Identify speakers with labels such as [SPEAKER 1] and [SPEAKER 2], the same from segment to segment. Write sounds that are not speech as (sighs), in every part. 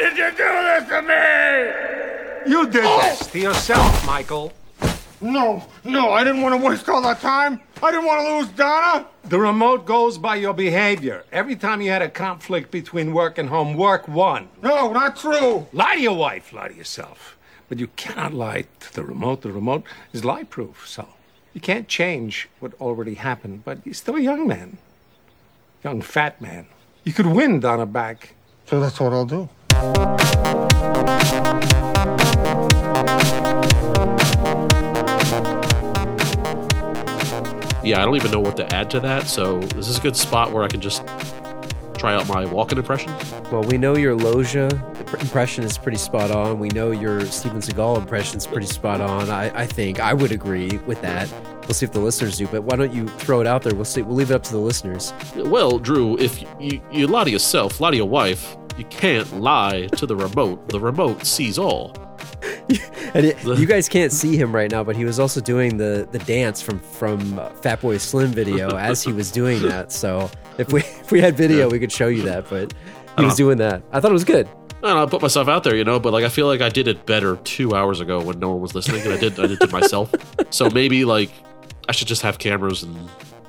[SPEAKER 1] did you do this to me?
[SPEAKER 2] You did oh! this to yourself, Michael.
[SPEAKER 1] No, no, I didn't want to waste all that time. I didn't want to lose Donna.
[SPEAKER 2] The remote goes by your behavior. Every time you had a conflict between work and home, work won.
[SPEAKER 1] No, not true.
[SPEAKER 2] Lie to your wife, lie to yourself. But you cannot lie to the remote. The remote is lie proof, so you can't change what already happened, but you're still a young man. Young fat man. You could win Donna back.
[SPEAKER 1] So that's what I'll do.
[SPEAKER 3] Yeah, I don't even know what to add to that. So this is a good spot where I can just try out my Walken impression?
[SPEAKER 4] Well, we know your Loja impression is pretty spot on. We know your Steven Seagal impression is pretty spot on. I, I think I would agree with that. We'll see if the listeners do, but why don't you throw it out there? We'll see. We'll leave it up to the listeners.
[SPEAKER 3] Well, Drew, if you, you lie to yourself, lie to your wife, you can't lie to the remote. The remote sees all. (laughs)
[SPEAKER 4] And it, you guys can't see him right now, but he was also doing the the dance from from Fatboy Slim video (laughs) as he was doing that. So if we if we had video, we could show you that. But he uh-huh. was doing that. I thought it was good.
[SPEAKER 3] I don't know, I put myself out there, you know, but like I feel like I did it better two hours ago when no one was listening, and I did I did it to myself. (laughs) So maybe like I should just have cameras and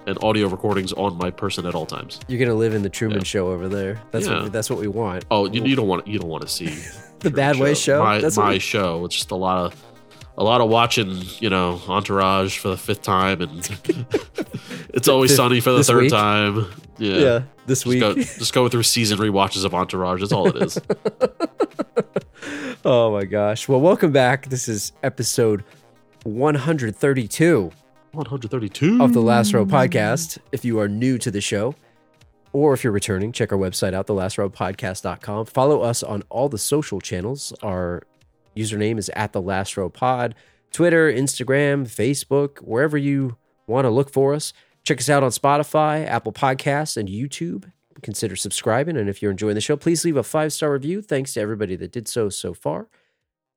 [SPEAKER 3] and audio recordings on my person at all times.
[SPEAKER 4] You're gonna live in the Truman
[SPEAKER 3] Yeah.
[SPEAKER 4] Show over there. That's
[SPEAKER 3] Yeah.
[SPEAKER 4] what we, that's what we want.
[SPEAKER 3] Oh, you, you don't want you don't want to see (laughs)
[SPEAKER 4] The Badway Show?
[SPEAKER 3] My,
[SPEAKER 4] That's
[SPEAKER 3] my
[SPEAKER 4] we-
[SPEAKER 3] show. It's just a lot of a lot of watching, you know, Entourage for the fifth time, and (laughs) it's always sunny for the third
[SPEAKER 4] week?
[SPEAKER 3] time. Yeah,
[SPEAKER 4] Yeah, this
[SPEAKER 3] Just
[SPEAKER 4] week.
[SPEAKER 3] go, (laughs) just go through season rewatches of Entourage. That's all it is.
[SPEAKER 4] Oh my gosh. Well, welcome back. This is episode 132
[SPEAKER 3] 132
[SPEAKER 4] of the Last Row podcast. If you are new to the show, or if you're returning, check our website out, thelastrowpodcast.com. Follow us on all the social channels. Our username is at the Last Row Pod, Twitter, Instagram, Facebook, wherever you want to look for us. Check us out on Spotify, Apple Podcasts, and YouTube. Consider subscribing. And if you're enjoying the show, please leave a five star review. Thanks to everybody that did so so far.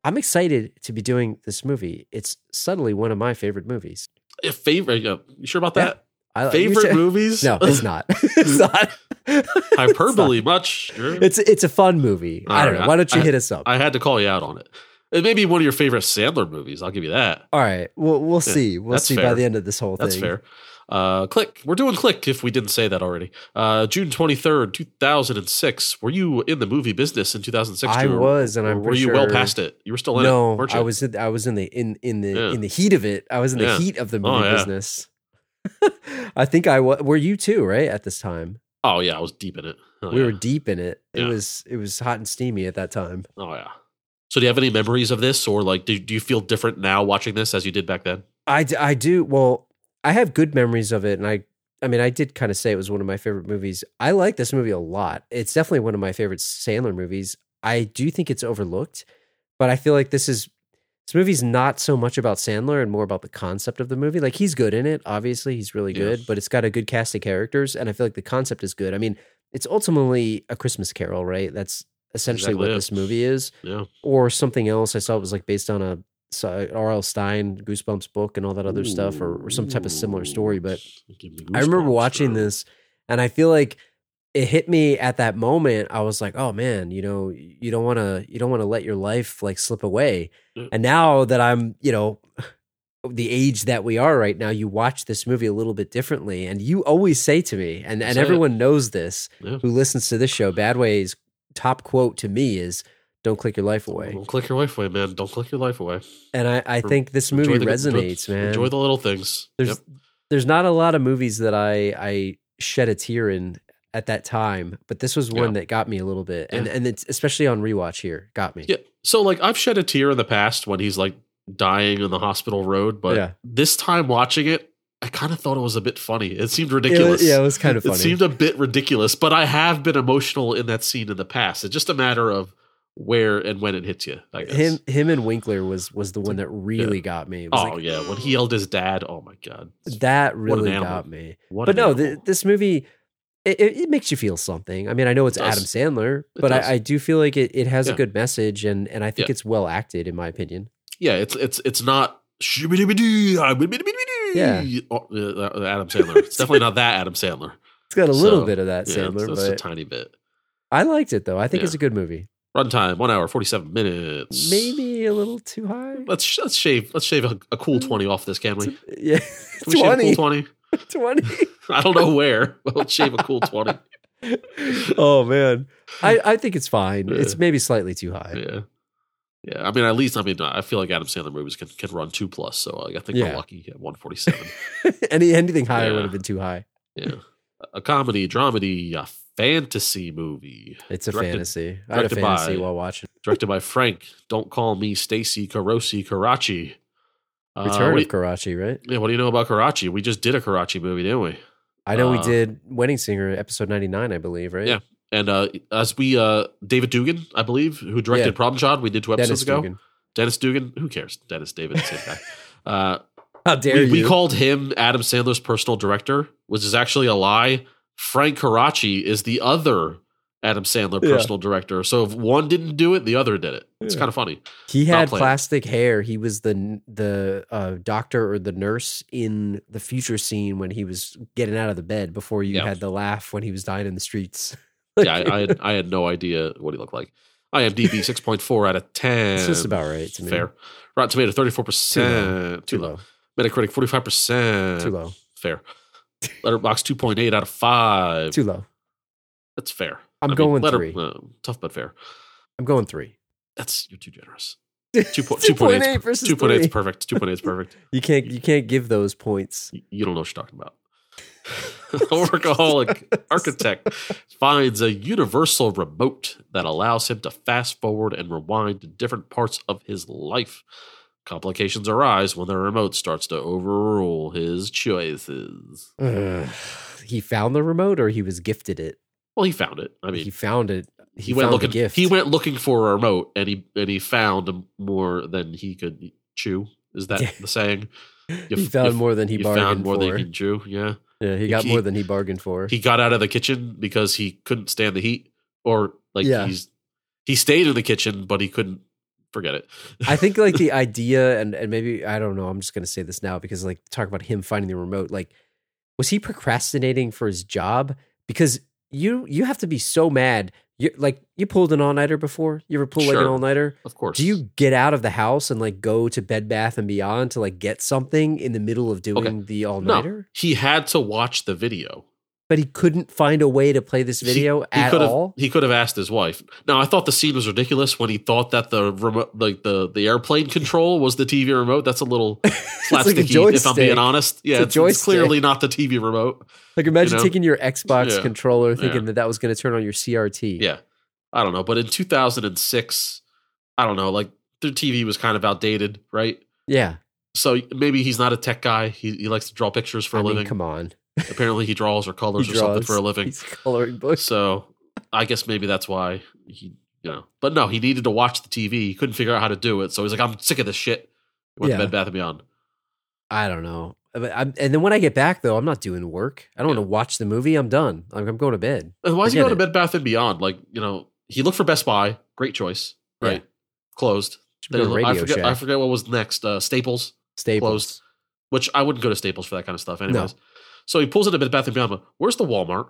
[SPEAKER 4] I'm excited to be doing this movie. It's suddenly one of my favorite movies.
[SPEAKER 3] Eh, favorite. You sure about
[SPEAKER 4] Yeah.
[SPEAKER 3] that?
[SPEAKER 4] I,
[SPEAKER 3] Favorite movies?
[SPEAKER 4] No, it's (laughs) not. (laughs) it's not. (laughs)
[SPEAKER 3] Hyperbole much. Sure.
[SPEAKER 4] It's it's a fun movie. I don't
[SPEAKER 3] right,
[SPEAKER 4] know. Why don't you
[SPEAKER 3] I-
[SPEAKER 4] hit us up?
[SPEAKER 3] I had to call you out on it. It may be one of your favorite Sandler movies. I'll give you that.
[SPEAKER 4] All right, we'll we'll
[SPEAKER 3] Yeah,
[SPEAKER 4] see. We'll
[SPEAKER 3] that's
[SPEAKER 4] see by the end of this whole thing.
[SPEAKER 3] That's fair. Uh, click. We're doing click if we didn't say that already. Uh, June 23rd, 2006. Were you in the movie business in 2006?
[SPEAKER 4] I was, and I'm
[SPEAKER 3] were
[SPEAKER 4] pretty
[SPEAKER 3] you well past it? You were still in it,
[SPEAKER 4] No,
[SPEAKER 3] weren't?
[SPEAKER 4] I was in, I was in the in in the
[SPEAKER 3] Yeah.
[SPEAKER 4] in the heat of it. I was in the
[SPEAKER 3] Yeah.
[SPEAKER 4] heat of the
[SPEAKER 3] Oh,
[SPEAKER 4] movie
[SPEAKER 3] yeah.
[SPEAKER 4] business. (laughs) I think I was. Were you too? Right at this time,
[SPEAKER 3] Oh, yeah. I was deep in it. Oh,
[SPEAKER 4] we were deep in it. It was it was hot and steamy at that time.
[SPEAKER 3] Oh, yeah. So, do you have any memories of this, or like, do, do you feel different now watching this as you did back then?
[SPEAKER 4] I, d- I do. Well, I have good memories of it. And I, I mean, I did kind of say it was one of my favorite movies. I like this movie a lot. It's definitely one of my favorite Sandler movies. I do think it's overlooked, but I feel like this is, this movie's not so much about Sandler and more about the concept of the movie. Like he's good in it. Obviously, he's really good, but it's got a good cast of characters. And I feel like the concept is good. I mean, it's ultimately a Christmas carol, right? That's essentially
[SPEAKER 3] Exactly
[SPEAKER 4] what
[SPEAKER 3] it.
[SPEAKER 4] this movie is
[SPEAKER 3] Yeah.
[SPEAKER 4] or something else. I saw it was like based on a so- R.L. Stein Goosebumps book and all that other stuff, or, or some type of similar story. But I remember watching
[SPEAKER 3] Drew.
[SPEAKER 4] this, and I feel like it hit me at that moment. I was like, "Oh man, you know, you don't want to, you don't want to let your life like slip away."
[SPEAKER 3] Yeah.
[SPEAKER 4] And now that I'm, you know, the age that we are right now, you watch this movie a little bit differently, and you always say to me, and and everyone knows this
[SPEAKER 3] Yeah.
[SPEAKER 4] who listens to this show. Badway's top quote to me is, "Don't click your life away."
[SPEAKER 3] Don't click your life away, man. Don't click your life away.
[SPEAKER 4] And I, I think this movie
[SPEAKER 3] the-
[SPEAKER 4] resonates,
[SPEAKER 3] enjoy,
[SPEAKER 4] man.
[SPEAKER 3] Enjoy the little things.
[SPEAKER 4] there's
[SPEAKER 3] Yep.
[SPEAKER 4] there's not a lot of movies that I I shed a tear in at that time, but this was one
[SPEAKER 3] Yeah.
[SPEAKER 4] that got me a little bit, and
[SPEAKER 3] Yeah.
[SPEAKER 4] and it's especially on rewatch here got me.
[SPEAKER 3] Yeah. So like I've shed a tear in the past when he's like dying on the hospital road, but
[SPEAKER 4] Yeah.
[SPEAKER 3] this time watching it, I kind of thought it was a bit funny. It seemed
[SPEAKER 4] It
[SPEAKER 3] ridiculous.
[SPEAKER 4] yeah, it was kind of
[SPEAKER 3] It seemed a bit ridiculous, but I have been emotional in that scene in the past. It's just a matter of where and when it hits you. I guess.
[SPEAKER 4] him him and Winkler was was the one that really got me.
[SPEAKER 3] Oh
[SPEAKER 4] like,
[SPEAKER 3] yeah, when he yelled his dad. Oh my god.
[SPEAKER 4] that really got me.
[SPEAKER 3] What
[SPEAKER 4] but no, th- this movie. It, it, makes you feel something. I mean, I know it's
[SPEAKER 3] It.
[SPEAKER 4] Adam Sandler,
[SPEAKER 3] It
[SPEAKER 4] but. I, I do feel like it, it has a good message, and and I think
[SPEAKER 3] Yeah.
[SPEAKER 4] it's well acted, in my opinion.
[SPEAKER 3] yeah, it's it's it's not.
[SPEAKER 4] Yeah.
[SPEAKER 3] Oh, uh, Adam Sandler. It's definitely not that Adam Sandler.
[SPEAKER 4] It's got a little
[SPEAKER 3] So,
[SPEAKER 4] bit of that
[SPEAKER 3] Yeah,
[SPEAKER 4] Sandler,
[SPEAKER 3] it's just a tiny bit.
[SPEAKER 4] I liked it though. I think
[SPEAKER 3] Yeah.
[SPEAKER 4] it's a good movie.
[SPEAKER 3] Runtime one hour forty seven minutes.
[SPEAKER 4] Maybe a little too high.
[SPEAKER 3] Let's let's shave let's shave a, a cool mm. twenty off this, can we? (laughs) Can
[SPEAKER 4] Yeah,
[SPEAKER 3] we shave a cool twenty? (laughs)
[SPEAKER 4] 20.
[SPEAKER 3] I don't know where, but let's shave a cool twenty. (laughs)
[SPEAKER 4] oh man, I I think it's fine.
[SPEAKER 3] Yeah.
[SPEAKER 4] It's maybe slightly too high.
[SPEAKER 3] Yeah. Yeah, I mean, at least I mean, I feel like Adam Sandler movies can, can run two plus, so I think
[SPEAKER 4] Yeah.
[SPEAKER 3] we're lucky at one forty seven.
[SPEAKER 4] Any anything higher
[SPEAKER 3] Yeah.
[SPEAKER 4] would have been too high.
[SPEAKER 3] yeah, a comedy, dramedy, a fantasy movie
[SPEAKER 4] It's a
[SPEAKER 3] Directed-
[SPEAKER 4] fantasy. I had a fantasy
[SPEAKER 3] by-
[SPEAKER 4] while watching.
[SPEAKER 3] directed by Frank. Don't call me Stacy Karosi Coraci. Uh,
[SPEAKER 4] Return of Coraci, right?
[SPEAKER 3] yeah, what do you know about Coraci? We just did a Coraci movie, didn't we?
[SPEAKER 4] I know we
[SPEAKER 3] Uh,
[SPEAKER 4] did Wedding Singer episode ninety nine, I believe, right?
[SPEAKER 3] Yeah. And uh, as we, uh, David Dugan, I believe, who directed
[SPEAKER 4] Yeah.
[SPEAKER 3] Problem Child, we did two episodes
[SPEAKER 4] Dennis
[SPEAKER 3] ago.
[SPEAKER 4] Dugan.
[SPEAKER 3] Dennis Dugan, who cares? Dennis David, same guy. (laughs) Uh,
[SPEAKER 4] How dare
[SPEAKER 3] we,
[SPEAKER 4] you?
[SPEAKER 3] we called him Adam Sandler's personal director, which is actually a lie. Frank Coraci is the other Adam Sandler
[SPEAKER 4] Yeah.
[SPEAKER 3] personal director. So if one didn't do it, the other did it. It's
[SPEAKER 4] Yeah.
[SPEAKER 3] kind of funny.
[SPEAKER 4] He had plastic hair. He was the the uh, doctor or the nurse in the future scene when he was getting out of the bed before you
[SPEAKER 3] Yeah.
[SPEAKER 4] had the laugh when he was dying in the streets. (laughs)
[SPEAKER 3] Yeah, I, (laughs) I, had, I had no idea what he looked like. IMDb (laughs) 6.4 out of 10.
[SPEAKER 4] It's just about right to me.
[SPEAKER 3] Fair. Rotten Tomato 34%.
[SPEAKER 4] Too low.
[SPEAKER 3] Metacritic 45%.
[SPEAKER 4] Too low.
[SPEAKER 3] Fair. Letterboxd 2.8 out of 5.
[SPEAKER 4] Too low.
[SPEAKER 3] That's fair.
[SPEAKER 4] I'm
[SPEAKER 3] I mean,
[SPEAKER 4] going
[SPEAKER 3] letter-
[SPEAKER 4] three.
[SPEAKER 3] uh, tough but fair.
[SPEAKER 4] I'm going three.
[SPEAKER 3] That's you're too generous. (laughs) Two po-
[SPEAKER 4] 2.8 versus
[SPEAKER 3] 2.8 is perfect. 2.8 is (laughs) perfect.
[SPEAKER 4] You can't you can't give those points.
[SPEAKER 3] Y- You don't know what you're talking about. A (laughs) workaholic architect finds a universal remote that allows him to fast forward and rewind to different parts of his life. Complications arise when the remote starts to overrule his choices.
[SPEAKER 4] Ugh. he found the remote or he was gifted it.
[SPEAKER 3] Well, he found it. I mean,
[SPEAKER 4] he found it. He,
[SPEAKER 3] he, went looking. He went looking for a remote, and he and he found more than he could chew. Is that the saying? You (laughs)
[SPEAKER 4] he found
[SPEAKER 3] you
[SPEAKER 4] more than he bargained
[SPEAKER 3] found more
[SPEAKER 4] for.
[SPEAKER 3] than he can chew. Yeah,
[SPEAKER 4] yeah, he
[SPEAKER 3] he-
[SPEAKER 4] got
[SPEAKER 3] he-
[SPEAKER 4] more than he bargained for.
[SPEAKER 3] he got out of the kitchen because he couldn't stand the heat, or like
[SPEAKER 4] Yeah.
[SPEAKER 3] he's he stayed in the kitchen, but he couldn't forget it.
[SPEAKER 4] I think like the (laughs) idea, and and maybe I don't know. I'm just gonna say this now because like talk about him finding the remote. Like, was he procrastinating for his job? Because you you have to be so mad. You like you pulled an all nighter before. You ever pull like an all nighter?
[SPEAKER 3] of course.
[SPEAKER 4] Do you get out of the house and like go to Bed Bath and Beyond to like get something in the middle of doing the all
[SPEAKER 3] No,
[SPEAKER 4] nighter?
[SPEAKER 3] he had to watch the video.
[SPEAKER 4] But he couldn't find a way to play this video
[SPEAKER 3] he, he
[SPEAKER 4] at
[SPEAKER 3] could have,
[SPEAKER 4] all.
[SPEAKER 3] He could have asked his wife. Now, I thought the scene was ridiculous when he thought that the remote, like the the airplane control was the TV remote. That's a little (laughs)
[SPEAKER 4] like a
[SPEAKER 3] if I'm being honest. Yeah,
[SPEAKER 4] It's
[SPEAKER 3] it's, it's clearly not the TV remote.
[SPEAKER 4] Like imagine
[SPEAKER 3] know?
[SPEAKER 4] taking your Xbox
[SPEAKER 3] Yeah.
[SPEAKER 4] controller, thinking
[SPEAKER 3] Yeah.
[SPEAKER 4] that that was going to turn on your CRT.
[SPEAKER 3] Yeah, I don't know. But in 2006, I don't know. Like the TV was kind of outdated, right?
[SPEAKER 4] yeah.
[SPEAKER 3] So maybe he's not a tech guy. He, he likes to draw pictures for
[SPEAKER 4] I
[SPEAKER 3] a
[SPEAKER 4] mean,
[SPEAKER 3] living.
[SPEAKER 4] come on.
[SPEAKER 3] Apparently, he draws or colors
[SPEAKER 4] He
[SPEAKER 3] or something for a living.
[SPEAKER 4] He's coloring books.
[SPEAKER 3] So I guess maybe that's why he, you know. But no, he needed to watch the TV. He couldn't figure out how to do it. So he's like, I'm sick of this shit. He went
[SPEAKER 4] Yeah.
[SPEAKER 3] to Bed Bath and Beyond.
[SPEAKER 4] I don't know. I'm, and then when I get back, though, I'm not doing work. I don't
[SPEAKER 3] Yeah.
[SPEAKER 4] want to watch the movie. I'm done. Like, I'm going to bed.
[SPEAKER 3] And why is he going to. Bed Bath and Beyond? Like, you know, he looked for Best Buy. Great choice. Right.
[SPEAKER 4] Yeah.
[SPEAKER 3] Closed. Then he looked- I forget.
[SPEAKER 4] Shack.
[SPEAKER 3] I forget what was next. Uh, Staples,
[SPEAKER 4] Staples.
[SPEAKER 3] closed. which I wouldn't go to Staples for that kind of stuff, anyways. So he pulls into Bed Bath and Beyond. but Where's the Walmart?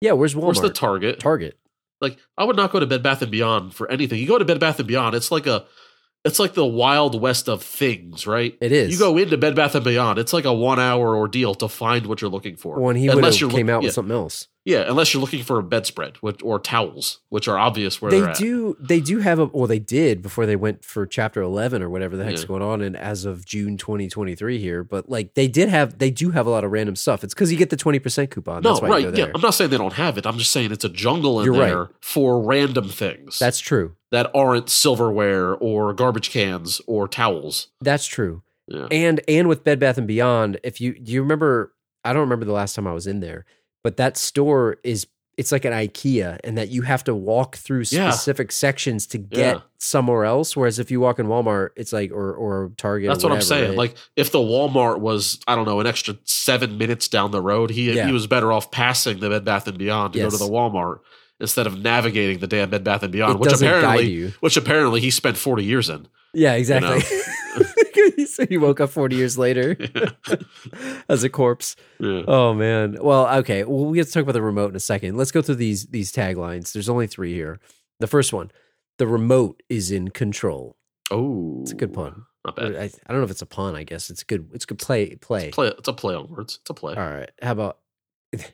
[SPEAKER 4] Yeah, where's Walmart?
[SPEAKER 3] Where's the Target?
[SPEAKER 4] Target.
[SPEAKER 3] like I would not go to Bed Bath and Beyond for anything. You go to Bed Bath and Beyond, it's like a it's like the wild west of things, right?
[SPEAKER 4] It is.
[SPEAKER 3] You go into Bed Bath and Beyond, it's like a one hour ordeal to find what you're looking for.
[SPEAKER 4] when he
[SPEAKER 3] Unless you're
[SPEAKER 4] came out
[SPEAKER 3] yeah,
[SPEAKER 4] with something else.
[SPEAKER 3] Yeah, unless you're looking for a bedspread which, or towels, which are obvious where
[SPEAKER 4] They do. They do have a. Well, they did before they went for Chapter Eleven or whatever the heck's
[SPEAKER 3] Yeah.
[SPEAKER 4] going on. And as of June 2023 here, but like they did have. They do have a lot of random stuff. It's because you get the 20 percent coupon.
[SPEAKER 3] No,
[SPEAKER 4] That's why
[SPEAKER 3] right. Yeah. I'm not saying they don't have it. I'm just saying it's a jungle in
[SPEAKER 4] You're right.
[SPEAKER 3] there for random things
[SPEAKER 4] That's true.
[SPEAKER 3] that aren't silverware or garbage cans or towels.
[SPEAKER 4] That's true.
[SPEAKER 3] Yeah.
[SPEAKER 4] and and with Bed Bath and Beyond, if you do you remember, I don't remember the last time I was in there, but that store is it's like an IKEA, and that you have to walk through
[SPEAKER 3] Yeah.
[SPEAKER 4] specific sections to get
[SPEAKER 3] Yeah.
[SPEAKER 4] somewhere else. Whereas if you walk in Walmart, it's like or or Target.
[SPEAKER 3] That's
[SPEAKER 4] or
[SPEAKER 3] what I'm saying.
[SPEAKER 4] right?
[SPEAKER 3] Like if the Walmart was, I don't know, an extra seven minutes down the road, he
[SPEAKER 4] Yeah.
[SPEAKER 3] he was better off passing the Bed Bath and Beyond to
[SPEAKER 4] Yes.
[SPEAKER 3] go to the Walmart instead of navigating the damn Bed Bath and Beyond,
[SPEAKER 4] It
[SPEAKER 3] which apparently
[SPEAKER 4] you.
[SPEAKER 3] which apparently he spent 40 years in.
[SPEAKER 4] yeah, exactly. (laughs) (laughs) so he woke up 40 years later (laughs) (laughs) as a corpse.
[SPEAKER 3] Yeah.
[SPEAKER 4] Oh man. Well, okay. Well, we have to talk about the remote in a second. Let's go through these these taglines. There's only three here. The first one: The remote is in control.
[SPEAKER 3] Oh,
[SPEAKER 4] It's a good oh, pun.
[SPEAKER 3] Not
[SPEAKER 4] I,
[SPEAKER 3] bad.
[SPEAKER 4] I don't know if it's a pun. I guess it's good. It's good play. Play.
[SPEAKER 3] Play. It's a play on words. It's a play.
[SPEAKER 4] All right. How about?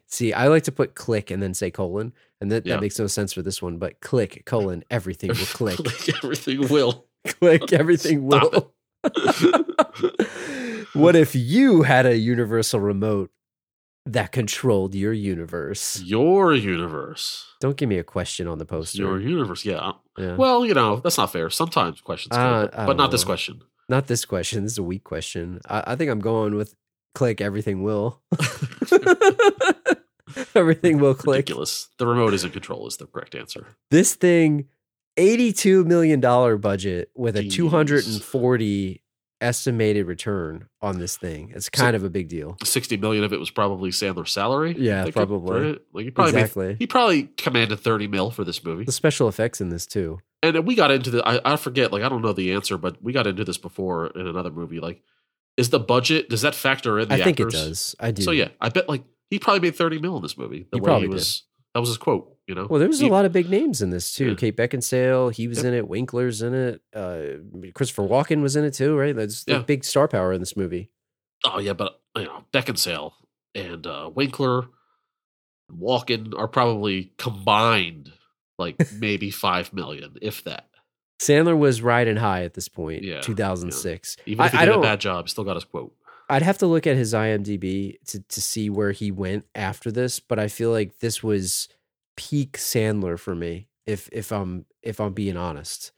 [SPEAKER 4] See, I like to put click and then say colon, and that,
[SPEAKER 3] Yeah.
[SPEAKER 4] that makes no sense for this one. But click colon everything will click.
[SPEAKER 3] Everything will.
[SPEAKER 4] click everything
[SPEAKER 3] Stop
[SPEAKER 4] will. (laughs) what if you had a universal remote that controlled your universe?
[SPEAKER 3] Your universe.
[SPEAKER 4] Don't give me a question on the poster.
[SPEAKER 3] Your universe. Yeah.
[SPEAKER 4] Yeah.
[SPEAKER 3] Well, you know that's not fair. Sometimes questions,
[SPEAKER 4] Uh,
[SPEAKER 3] but- not this question.
[SPEAKER 4] Not this question. This is a weak question. I, I think I'm going with click everything will. (laughs) (laughs) everything will click.
[SPEAKER 3] Ridiculous. The remote is in control. Is the correct answer.
[SPEAKER 4] This thing, $82 million budget with a
[SPEAKER 3] Jeez.
[SPEAKER 4] 240 estimated return on this thing. It's kind of a big deal.
[SPEAKER 3] Sixty million of it was probably Sandler's salary.
[SPEAKER 4] Yeah, probably.
[SPEAKER 3] Like he probably made-
[SPEAKER 4] Exactly.
[SPEAKER 3] he probably commanded thirty mil for this movie.
[SPEAKER 4] The special effects in this too.
[SPEAKER 3] And we got into the. I, I forget. Like I don't know the answer, but we got into this before in another movie. Like, is the budget? Does that factor in the
[SPEAKER 4] I think it does. I do.
[SPEAKER 3] So yeah, I bet like he probably made thirty mil in this movie. The
[SPEAKER 4] He
[SPEAKER 3] way
[SPEAKER 4] probably
[SPEAKER 3] he was. That was his quote. You know.
[SPEAKER 4] Well, there was
[SPEAKER 3] He-
[SPEAKER 4] a lot of big names in this too.
[SPEAKER 3] Yeah.
[SPEAKER 4] Kate Beckinsale, he was
[SPEAKER 3] Yep.
[SPEAKER 4] in it. Winkler's in it. Uh, Christopher Walken was in it too, right? That's the
[SPEAKER 3] Yeah.
[SPEAKER 4] big star power in this movie.
[SPEAKER 3] Oh yeah, but you know Beckinsale and uh, Winkler, Walken are probably combined like maybe (laughs) five million, if that.
[SPEAKER 4] Sandler was riding high at this point,
[SPEAKER 3] Yeah,
[SPEAKER 4] 2006.
[SPEAKER 3] Even if he
[SPEAKER 4] I, I
[SPEAKER 3] did a bad job, still got his quote.
[SPEAKER 4] I'd have to look at his IMDb to to see where he went after this, but I feel like this was peak Sandler for me. If if I'm if I'm being honest,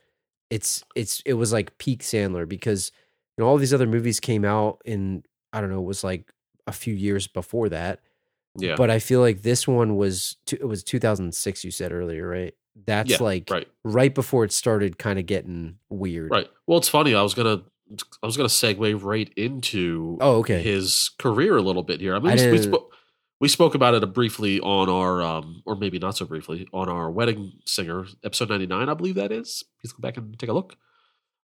[SPEAKER 4] it's it's it was like peak Sandler because you know all these other movies came out in I don't know it was like a few years before that,
[SPEAKER 3] Yeah,
[SPEAKER 4] but I feel like this one was it was 2006. You said earlier, right? That's
[SPEAKER 3] Yeah,
[SPEAKER 4] like
[SPEAKER 3] right,
[SPEAKER 4] right before it started kind of getting weird.
[SPEAKER 3] right. Well, it's funny. I was gonna, I was gonna segue right into
[SPEAKER 4] Oh, okay.
[SPEAKER 3] his career a little bit here. I mean,
[SPEAKER 4] I
[SPEAKER 3] we, we, spoke, we spoke about it briefly on our, um, or maybe not so briefly, on our wedding singer episode ninety nine. I believe that is. Please go back and take a look.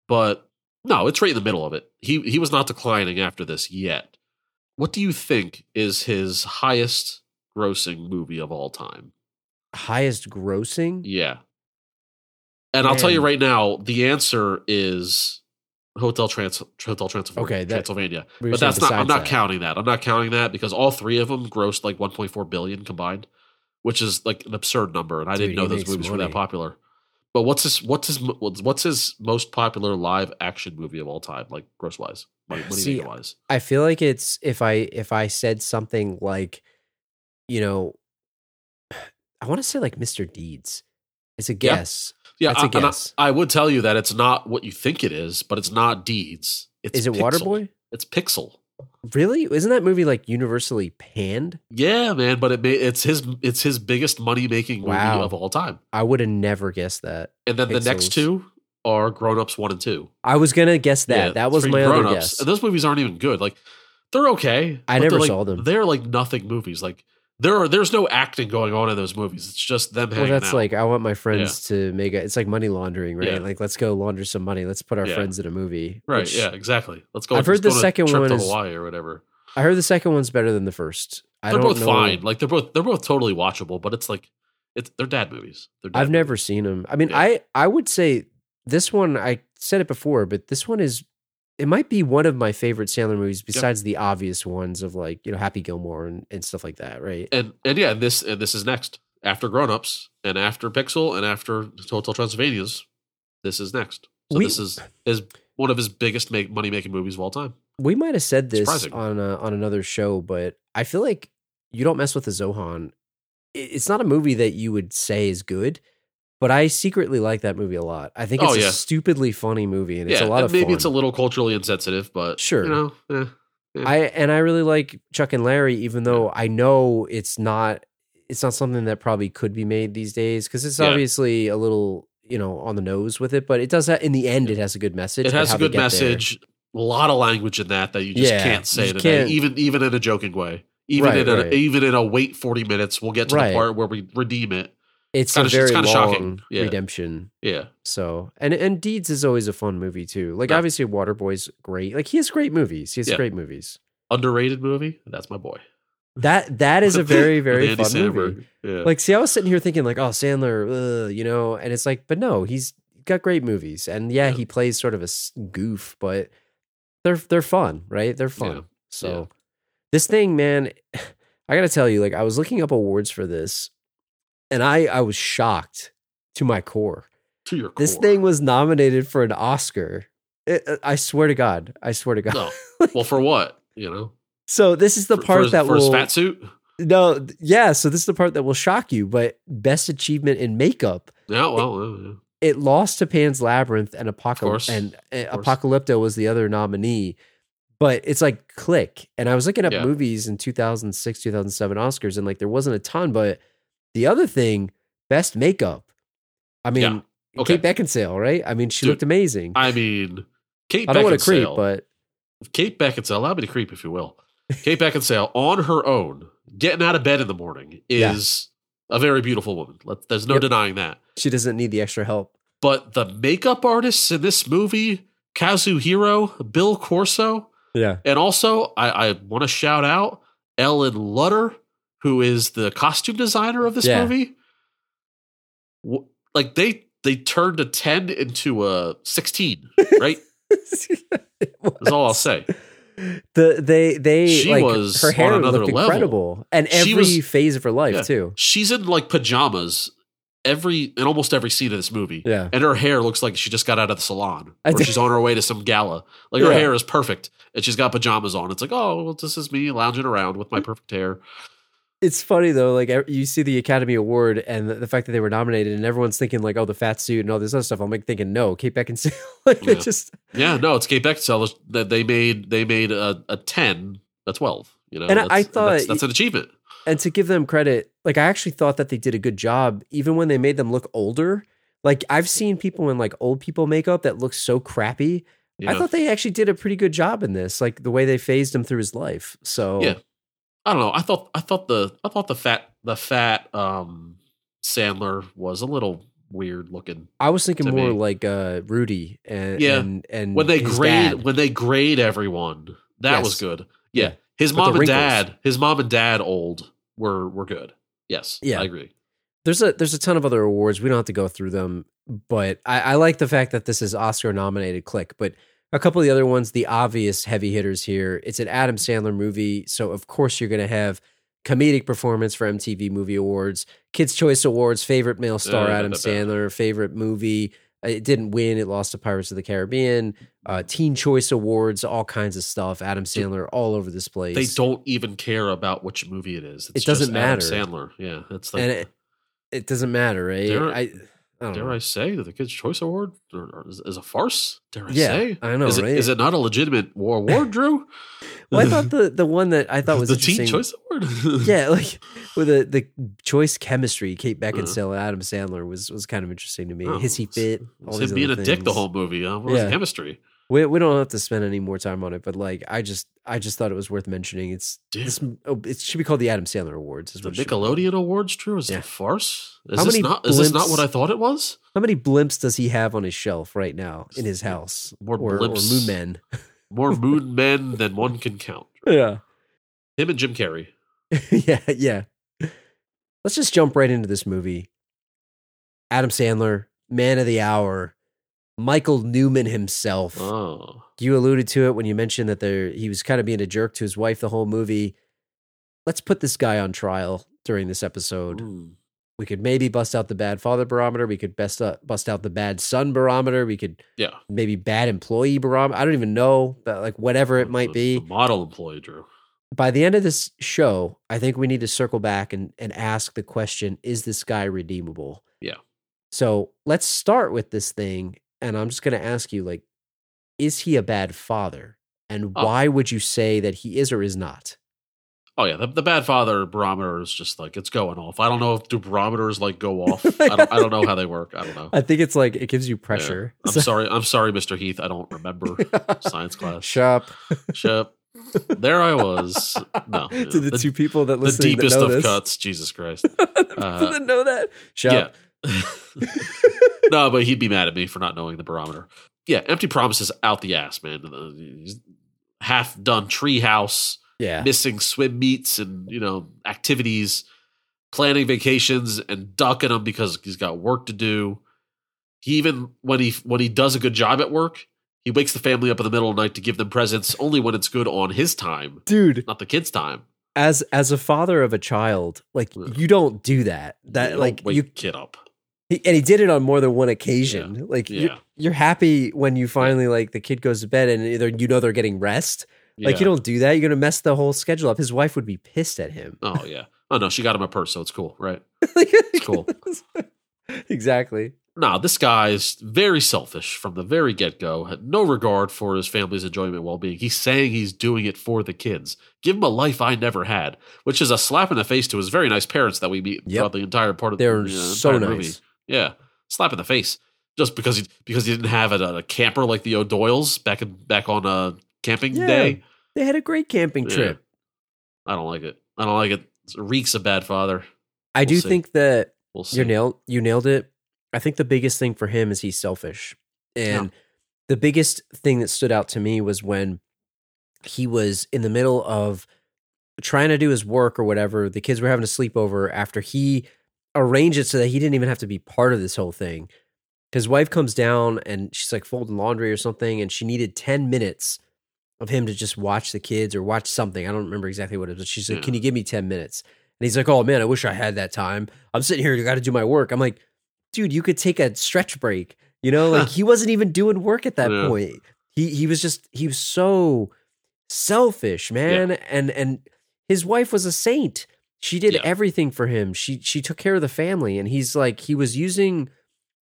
[SPEAKER 3] But no, it's right in the middle of it. He he was not declining after this yet. What do you think is his highest grossing movie of all time?
[SPEAKER 4] Highest grossing.
[SPEAKER 3] Yeah. And I'll tell you right now, the answer is Hotel Trans Hotel Transylvania.
[SPEAKER 4] Okay, that-
[SPEAKER 3] Transylvania. But that's not. I'm not
[SPEAKER 4] that.
[SPEAKER 3] counting that. I'm not counting that because all three of them grossed like 1.4 billion combined, which is like an absurd number. And I
[SPEAKER 4] Dude,
[SPEAKER 3] didn't know those movies were that popular. But what's his what's his what's his most popular live action movie of all time, like gross wise, money, money (sighs)
[SPEAKER 4] See,
[SPEAKER 3] wise?
[SPEAKER 4] I feel like it's if I if I said something like, you know, (sighs) I want to say like Mr. Deeds. It's a guess.
[SPEAKER 3] Yeah,
[SPEAKER 4] That's a
[SPEAKER 3] I, and I- I, would tell you that it's not what you think it is, but it's not Deeds. It's
[SPEAKER 4] Is it
[SPEAKER 3] Pixel.
[SPEAKER 4] Waterboy?
[SPEAKER 3] It's Pixel.
[SPEAKER 4] Really? Isn't that movie like universally panned?
[SPEAKER 3] Yeah, man, but it ma- it's his it's his biggest money making movie of all time.
[SPEAKER 4] I would have never guessed that.
[SPEAKER 3] And then the next two are Grown Ups one and two.
[SPEAKER 4] I was gonna guess that.
[SPEAKER 3] Yeah,
[SPEAKER 4] that was my other
[SPEAKER 3] Grown-Ups.
[SPEAKER 4] guess.
[SPEAKER 3] And those movies aren't even good. Like they're okay.
[SPEAKER 4] I never
[SPEAKER 3] they're, like,
[SPEAKER 4] saw them.
[SPEAKER 3] They're like nothing movies. Like there are there's no acting going on in those movies. It's just them
[SPEAKER 4] Well, that's
[SPEAKER 3] out.
[SPEAKER 4] like I want my friends to make it. It's like money laundering, right?
[SPEAKER 3] Yeah.
[SPEAKER 4] Like let's go launder some money. Let's put our
[SPEAKER 3] Yeah.
[SPEAKER 4] friends in a movie.
[SPEAKER 3] right.
[SPEAKER 4] which-
[SPEAKER 3] yeah, exactly. Let's go.
[SPEAKER 4] I've heard the
[SPEAKER 3] go on a
[SPEAKER 4] second one is-
[SPEAKER 3] Hawaii or whatever.
[SPEAKER 4] I heard the second one's better than the first. I
[SPEAKER 3] They're both
[SPEAKER 4] know.
[SPEAKER 3] fine. Like they're both they're both totally watchable. But it's like it's they're dad movies. They're dad
[SPEAKER 4] I've never seen them. I mean,
[SPEAKER 3] Yeah.
[SPEAKER 4] I I would say this one. I said it before, but this one is. It might be one of my favorite Sandler movies, besides the obvious ones of like you know Happy Gilmore and, and stuff like that, right?
[SPEAKER 3] and and yeah, this and this is next after Grown Ups and after Pixel and after Hotel Transylvania's. This is next. So
[SPEAKER 4] We-
[SPEAKER 3] this is is one of his biggest make, money making movies of all time.
[SPEAKER 4] We might have said this
[SPEAKER 3] Surprising.
[SPEAKER 4] on a, on another show, but I feel like you don't mess with the Zohan. It's not a movie that you would say is good, but I secretly like that movie a lot. I think it's
[SPEAKER 3] Oh,
[SPEAKER 4] a stupidly funny movie, and it's
[SPEAKER 3] yeah,
[SPEAKER 4] a lot of
[SPEAKER 3] maybe
[SPEAKER 4] fun.
[SPEAKER 3] it's a little culturally insensitive, but
[SPEAKER 4] Sure.
[SPEAKER 3] you know, eh.
[SPEAKER 4] I and I really like Chuck and Larry, even though I know it's not it's not something that probably could be made these days because it's
[SPEAKER 3] Yeah.
[SPEAKER 4] obviously a little you know on the nose with it, but it does. Ha- in the end, it has a good message.
[SPEAKER 3] it has a good
[SPEAKER 4] get there-
[SPEAKER 3] message. A lot of language in that that you just
[SPEAKER 4] Yeah,
[SPEAKER 3] can't say today,
[SPEAKER 4] can't-
[SPEAKER 3] even even in a joking way. Even
[SPEAKER 4] Right,
[SPEAKER 3] in a
[SPEAKER 4] right.
[SPEAKER 3] even in a wait forty minutes, we'll get to
[SPEAKER 4] Right.
[SPEAKER 3] the part where we redeem it.
[SPEAKER 4] It's
[SPEAKER 3] kinda
[SPEAKER 4] a
[SPEAKER 3] it's
[SPEAKER 4] very
[SPEAKER 3] kinda
[SPEAKER 4] long
[SPEAKER 3] shocking. Yeah.
[SPEAKER 4] redemption.
[SPEAKER 3] Yeah,
[SPEAKER 4] So and and Deeds is always a fun movie too. Like
[SPEAKER 3] Yeah.
[SPEAKER 4] obviously Waterboy's great. Like he has great movies. He has
[SPEAKER 3] Yeah.
[SPEAKER 4] great movies.
[SPEAKER 3] underrated movie. That's my boy.
[SPEAKER 4] That that is a (laughs) very very fun movie.
[SPEAKER 3] Yeah.
[SPEAKER 4] Like see, I was sitting here thinking like, oh Sandler, ugh, you know, and it's like, but no, he's got great movies, and yeah, he plays sort of a goof, but they're they're fun, right? They're fun. So this thing, man, (sighs) I gotta tell you, like I was looking up awards for this, and I I was shocked to my core.
[SPEAKER 3] To your
[SPEAKER 4] This thing was nominated for an Oscar. It- uh, I swear to God, I swear to God.
[SPEAKER 3] No. (laughs) Well, for what? You know,
[SPEAKER 4] So this is the
[SPEAKER 3] for,
[SPEAKER 4] part
[SPEAKER 3] for
[SPEAKER 4] that
[SPEAKER 3] for
[SPEAKER 4] will
[SPEAKER 3] his fat suit.
[SPEAKER 4] no, yeah. So this is the part that will shock you. But best achievement in makeup,
[SPEAKER 3] Yeah. Well. uh, yeah.
[SPEAKER 4] it lost to Pan's Labyrinth and. Apocalypse, and uh, Apocalypto was the other nominee. But it's like click, and I was looking up
[SPEAKER 3] Yeah.
[SPEAKER 4] movies in 2006, 2007 Oscars, and like there wasn't a ton. But the other thing, best makeup. I mean,
[SPEAKER 3] Yeah. Okay.
[SPEAKER 4] Kate Beckinsale, right? I mean, she
[SPEAKER 3] Dude,
[SPEAKER 4] looked amazing. I,
[SPEAKER 3] mean, Kate I
[SPEAKER 4] don't want to creep, but
[SPEAKER 3] Kate Beckinsale, allow me to creep if you will. Kate Beckinsale on her own, getting out of bed in the morning, (laughs)
[SPEAKER 4] Yeah.
[SPEAKER 3] is a very beautiful woman. Let, there's no
[SPEAKER 4] Yep.
[SPEAKER 3] denying that.
[SPEAKER 4] she doesn't need the extra help.
[SPEAKER 3] But the makeup artists in this movie, Kazuhiro, Bill Corso,
[SPEAKER 4] Yeah.
[SPEAKER 3] and also I, I want to shout out Ellen Lutter, who is the costume designer of this
[SPEAKER 4] Yeah.
[SPEAKER 3] movie. Like they they turned a ten into a sixteen, (laughs) right? That's all I'll say.
[SPEAKER 4] The they they
[SPEAKER 3] She
[SPEAKER 4] like
[SPEAKER 3] was
[SPEAKER 4] her hair
[SPEAKER 3] on another
[SPEAKER 4] looked
[SPEAKER 3] level.
[SPEAKER 4] incredible, and every
[SPEAKER 3] was-
[SPEAKER 4] phase of her life
[SPEAKER 3] Yeah.
[SPEAKER 4] too.
[SPEAKER 3] She's in like pajamas every in almost every scene of this movie.
[SPEAKER 4] Yeah,
[SPEAKER 3] And her hair looks like she just got out of the salon,
[SPEAKER 4] I
[SPEAKER 3] or she's on her way to some gala. Like her
[SPEAKER 4] Yeah.
[SPEAKER 3] hair is perfect, and she's got pajamas on. It's like, oh, well, this is me lounging around with my (laughs) perfect hair.
[SPEAKER 4] It's funny though. Like you see the Academy Award and the, the fact that they were nominated, and everyone's thinking like, oh, the fat suit and all this other stuff. I'm like thinking, no, Kate Beckinsale. (laughs) like they
[SPEAKER 3] Yeah.
[SPEAKER 4] just
[SPEAKER 3] Yeah, no, it's Kate Beckinsale that they made. They made a, a ten, a twelve. You know,
[SPEAKER 4] And I- thought-
[SPEAKER 3] that's, that's an achievement.
[SPEAKER 4] and to give them credit, like I actually thought that they did a good job, even when they made them look older. Like I've seen people in like old people makeup that looks so crappy.
[SPEAKER 3] You
[SPEAKER 4] I thought they actually did a pretty good job in this, like the way they phased him through his life. So
[SPEAKER 3] Yeah. I don't know. I thought I thought the I thought the fat the fat um Sandler was a little weird looking.
[SPEAKER 4] I was thinking more
[SPEAKER 3] me.
[SPEAKER 4] like uh, Rudy and
[SPEAKER 3] Yeah.
[SPEAKER 4] and, and
[SPEAKER 3] When they grade
[SPEAKER 4] dad.
[SPEAKER 3] when they grade everyone, that
[SPEAKER 4] Yes.
[SPEAKER 3] was good. Yeah.
[SPEAKER 4] Yeah.
[SPEAKER 3] His
[SPEAKER 4] With
[SPEAKER 3] mom and dad, his mom and dad old were were good. Yes.
[SPEAKER 4] Yeah.
[SPEAKER 3] I agree.
[SPEAKER 4] there's a there's a ton of other awards. We don't have to go through them, but I, I like the fact that this is Oscar nominated. Click, but a couple of the other ones, the obvious heavy hitters here. It's an Adam Sandler movie, so of course you're going to have comedic performance for MTV Movie Awards, Kids Choice Awards, favorite male star
[SPEAKER 3] Uh,
[SPEAKER 4] Adam
[SPEAKER 3] da, da, da.
[SPEAKER 4] Sandler, favorite movie. Uh, It didn't win. It lost to Pirates of the Caribbean. Uh, Teen Choice Awards, all kinds of stuff. Adam Sandler all over this place.
[SPEAKER 3] They don't even care about which movie it is. It's
[SPEAKER 4] It doesn't
[SPEAKER 3] just Adam
[SPEAKER 4] matter.
[SPEAKER 3] Sandler. Yeah. It's like
[SPEAKER 4] and it, it doesn't matter, right? I, I
[SPEAKER 3] dare
[SPEAKER 4] know.
[SPEAKER 3] I say that the Kids' Choice Award is, is a farce? Dare I
[SPEAKER 4] Yeah,
[SPEAKER 3] say?
[SPEAKER 4] I know,
[SPEAKER 3] Is it,
[SPEAKER 4] right?
[SPEAKER 3] is it not a legitimate war award, (laughs) Drew?
[SPEAKER 4] Well, I thought (laughs) the the one that I thought was
[SPEAKER 3] the. Teen Choice Award. (laughs)
[SPEAKER 4] Yeah, like with the the choice chemistry, Kate
[SPEAKER 3] Uh-huh.
[SPEAKER 4] Beckinsale and Adam Sandler was was kind of interesting to me.
[SPEAKER 3] Oh,
[SPEAKER 4] Hissy fit, all
[SPEAKER 3] him being a
[SPEAKER 4] other
[SPEAKER 3] dick the whole movie. Huh? What was
[SPEAKER 4] Yeah.
[SPEAKER 3] the chemistry?
[SPEAKER 4] We we don't have to spend any more time on it, but like I just I just thought it was worth mentioning. It's this, oh, it should be called the Adam Sandler Awards. Is
[SPEAKER 3] The
[SPEAKER 4] what it should be.
[SPEAKER 3] Nickelodeon Awards, true? is
[SPEAKER 4] Yeah.
[SPEAKER 3] it a farce? Is
[SPEAKER 4] How
[SPEAKER 3] this not? Is this not what I thought it was?
[SPEAKER 4] How many blimps does he have on his shelf right now in his house?
[SPEAKER 3] More
[SPEAKER 4] or, or moon men? (laughs)
[SPEAKER 3] More moon men than one can count. (laughs)
[SPEAKER 4] Yeah,
[SPEAKER 3] Him and Jim Carrey. (laughs)
[SPEAKER 4] yeah, yeah. Let's just jump right into this movie. Adam Sandler, man of the hour, Michael Newman himself.
[SPEAKER 3] Oh,
[SPEAKER 4] You alluded to it when you mentioned that there he was kind of being a jerk to his wife the whole movie. Let's put this guy on trial during this episode.
[SPEAKER 3] Hmm.
[SPEAKER 4] We could maybe bust out the bad father barometer. We could best uh, bust out the bad son barometer. We could
[SPEAKER 3] yeah.
[SPEAKER 4] maybe bad employee barometer. I don't even know, but like whatever it might be.
[SPEAKER 3] model employee, Drew.
[SPEAKER 4] By the end of this show, I think we need to circle back and, and ask the question: Is this guy redeemable?
[SPEAKER 3] Yeah.
[SPEAKER 4] So let's start with this thing, and I'm just going to ask you: like, is he a bad father, and
[SPEAKER 3] Oh.
[SPEAKER 4] why would you say that he is or is not?
[SPEAKER 3] Oh yeah, the, the bad father barometer is just like it's going off. I don't know if do barometers like go (laughs) off. I don't. I don't know how they work. I don't know.
[SPEAKER 4] I think it's like it gives you
[SPEAKER 3] Yeah.
[SPEAKER 4] pressure.
[SPEAKER 3] I'm sorry. I'm sorry, Mr. Heath. I don't remember (laughs) science class.
[SPEAKER 4] Shop
[SPEAKER 3] Shut. There I was. No, (laughs)
[SPEAKER 4] to the, two people that listen, the deepest
[SPEAKER 3] of
[SPEAKER 4] this.
[SPEAKER 3] cuts. Jesus Christ.
[SPEAKER 4] the people
[SPEAKER 3] Uh,
[SPEAKER 4] that know that. Shop.
[SPEAKER 3] Yeah. (laughs) no, but he'd be mad at me for not knowing the barometer. Yeah, empty promises out the ass, man. Uh, the- Half done treehouse,
[SPEAKER 4] Yeah.
[SPEAKER 3] missing swim meets and you know activities, planning vacations and ducking them because he's got work to do. he even when he when he does a good job at work, he wakes the family up in the middle of the night to give them presents only when it's good on his time,
[SPEAKER 4] dude.
[SPEAKER 3] not the kids' time.
[SPEAKER 4] As as a father of a child, like you don't do that.
[SPEAKER 3] You
[SPEAKER 4] That
[SPEAKER 3] don't
[SPEAKER 4] like
[SPEAKER 3] wake
[SPEAKER 4] you
[SPEAKER 3] kid up.
[SPEAKER 4] He, and he did it on more than one occasion. Like
[SPEAKER 3] Yeah.
[SPEAKER 4] You're, you're happy when you finally like the kid goes to bed and either you know they're getting rest. Like you don't do that. You're gonna mess the whole schedule up. His wife would be pissed at him.
[SPEAKER 3] Oh yeah. Oh no, she got him a purse, so it's cool, right? (laughs)
[SPEAKER 4] it's
[SPEAKER 3] cool. (laughs)
[SPEAKER 4] exactly.
[SPEAKER 3] No, this guy is very selfish from the very get go. Had no regard for his family's enjoyment and well being. He's saying he's doing it for the kids. Give him a life I never had, which is a slap in the face to his very nice parents that we meet
[SPEAKER 4] Yep.
[SPEAKER 3] throughout the entire part of
[SPEAKER 4] They're
[SPEAKER 3] the uh,
[SPEAKER 4] so nice.
[SPEAKER 3] movie. Yeah, slap in the face just because he because he didn't have a, a camper like the O'Doyles back in, back on a camping
[SPEAKER 4] Yeah.
[SPEAKER 3] day.
[SPEAKER 4] They had a great camping
[SPEAKER 3] Yeah.
[SPEAKER 4] trip.
[SPEAKER 3] I don't like it. I don't like it. It reeks of bad father.
[SPEAKER 4] I
[SPEAKER 3] We'll
[SPEAKER 4] do
[SPEAKER 3] see.
[SPEAKER 4] think that
[SPEAKER 3] We'll
[SPEAKER 4] you nailed you nailed it. I think the biggest thing for him is he's selfish. And the biggest thing that stood out to me was when he was in the middle of trying to do his work or whatever. The kids were having a sleepover after he arranged it so that he didn't even have to be part of this whole thing. His wife comes down and she's like folding laundry or something, and she needed 10 minutes of him to just watch the kids or watch something. I don't remember exactly what it was, but she's like,
[SPEAKER 3] Yeah.
[SPEAKER 4] Can you give me 10 minutes? And he's like, Oh man, I wish I had that time. I'm sitting here, I got to do my work. I'm like, Dude, you could take a stretch break. You know, like he wasn't even doing work at that
[SPEAKER 3] Yeah.
[SPEAKER 4] point. He he was just he was so selfish, man. And and his wife was a saint. She did
[SPEAKER 3] Yeah.
[SPEAKER 4] everything for him. She she took care of the family, and he's like he was using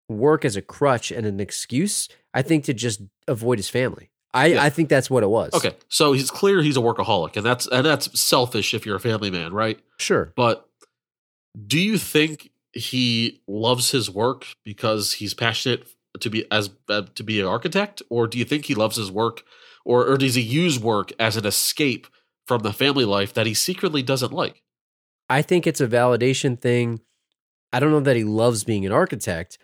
[SPEAKER 4] work as a crutch and an excuse. I think to just avoid his family. I
[SPEAKER 3] Yeah.
[SPEAKER 4] I think that's what it was.
[SPEAKER 3] Okay, so he's clear he's a workaholic, and that's and that's selfish if you're a family man, right?
[SPEAKER 4] sure.
[SPEAKER 3] But do you think he loves his work because he's passionate to be as uh, to be an architect, or do you think he loves his work, or or does he use work as an escape from the family life that he secretly doesn't like?
[SPEAKER 4] I think it's a validation thing. I don't know that he loves being an architect.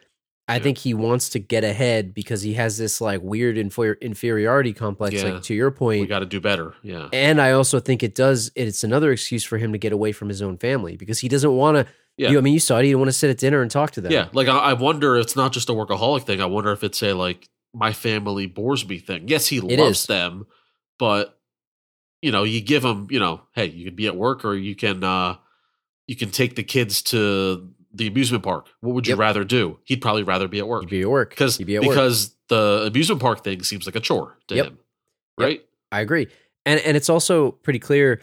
[SPEAKER 4] I
[SPEAKER 3] Yeah.
[SPEAKER 4] think he wants to get ahead because he has this like weird inferi- inferiority complex,
[SPEAKER 3] Yeah.
[SPEAKER 4] like to your point, We
[SPEAKER 3] got to do better. Yeah,
[SPEAKER 4] And I also think it does. It's another excuse for him to get away from his own family because he doesn't want to.
[SPEAKER 3] Yeah.
[SPEAKER 4] You, I mean, you saw it. He didn't want to sit at dinner and talk to them.
[SPEAKER 3] yeah. Like I, I wonder, if it's not just a workaholic thing. I wonder if it's a like my family bores me thing. Yes, he
[SPEAKER 4] It
[SPEAKER 3] loves
[SPEAKER 4] is.
[SPEAKER 3] them, but you know, you give him, you know, hey, you can be at work or you can uh you can take the kids to the amusement park. What would you
[SPEAKER 4] Yep.
[SPEAKER 3] rather do? He'd probably rather be at work
[SPEAKER 4] He'd be at work
[SPEAKER 3] because
[SPEAKER 4] be at work.
[SPEAKER 3] because the amusement park thing seems like a chore to
[SPEAKER 4] Yep.
[SPEAKER 3] him,
[SPEAKER 4] Yep.
[SPEAKER 3] right?
[SPEAKER 4] I agree. And and it's also pretty clear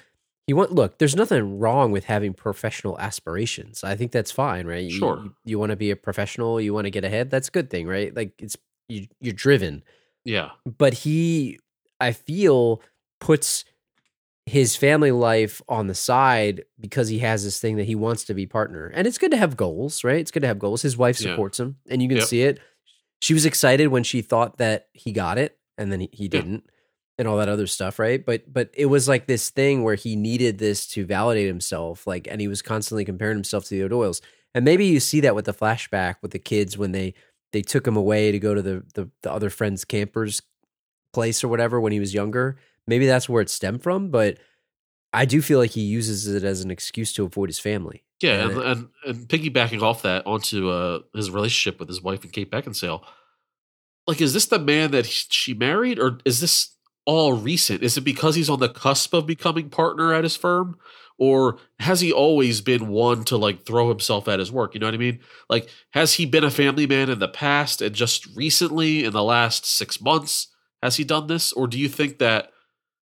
[SPEAKER 4] he want look, there's nothing wrong with having professional aspirations. I think that's fine, right? You-
[SPEAKER 3] Sure.
[SPEAKER 4] You, you want to be a professional, you want to get ahead, that's a good thing, right? Like it's you you're driven.
[SPEAKER 3] Yeah,
[SPEAKER 4] But he I feel puts his family life on the side because he has this thing that he wants to be partner. And it's good to have goals, right? It's good to have goals. His wife
[SPEAKER 3] Yeah.
[SPEAKER 4] supports him and you can
[SPEAKER 3] Yep.
[SPEAKER 4] see it. She was excited when she thought that he got it and then he, he didn't and all that other stuff, right? But but it was like this thing where he needed this to validate himself like and he was constantly comparing himself to the O'Doyles. And maybe you see that with the flashback with the kids when they they took him away to go to the the, the other friend's campers place or whatever when he was younger. Maybe that's where it stemmed from, but I do feel like he uses it as an excuse to avoid his family.
[SPEAKER 3] yeah,
[SPEAKER 4] And
[SPEAKER 3] and, and piggybacking off that onto uh his relationship with his wife and Kate Beckinsale. Like, is this the man that he, she married, or is this all recent? Is it because he's on the cusp of becoming partner at his firm, or has he always been one to like throw himself at his work? You know what I mean? Like, has he been a family man in the past, and just recently in the last six months has he done this, or do you think that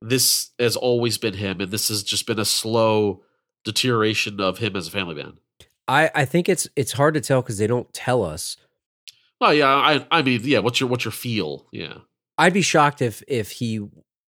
[SPEAKER 3] this has always been him, and this has just been a slow deterioration of him as a family man?
[SPEAKER 4] I, I think it's it's hard to tell because they don't tell us.
[SPEAKER 3] Oh yeah, I I mean, yeah. What's your what's your feel? Yeah,
[SPEAKER 4] I'd be shocked if if he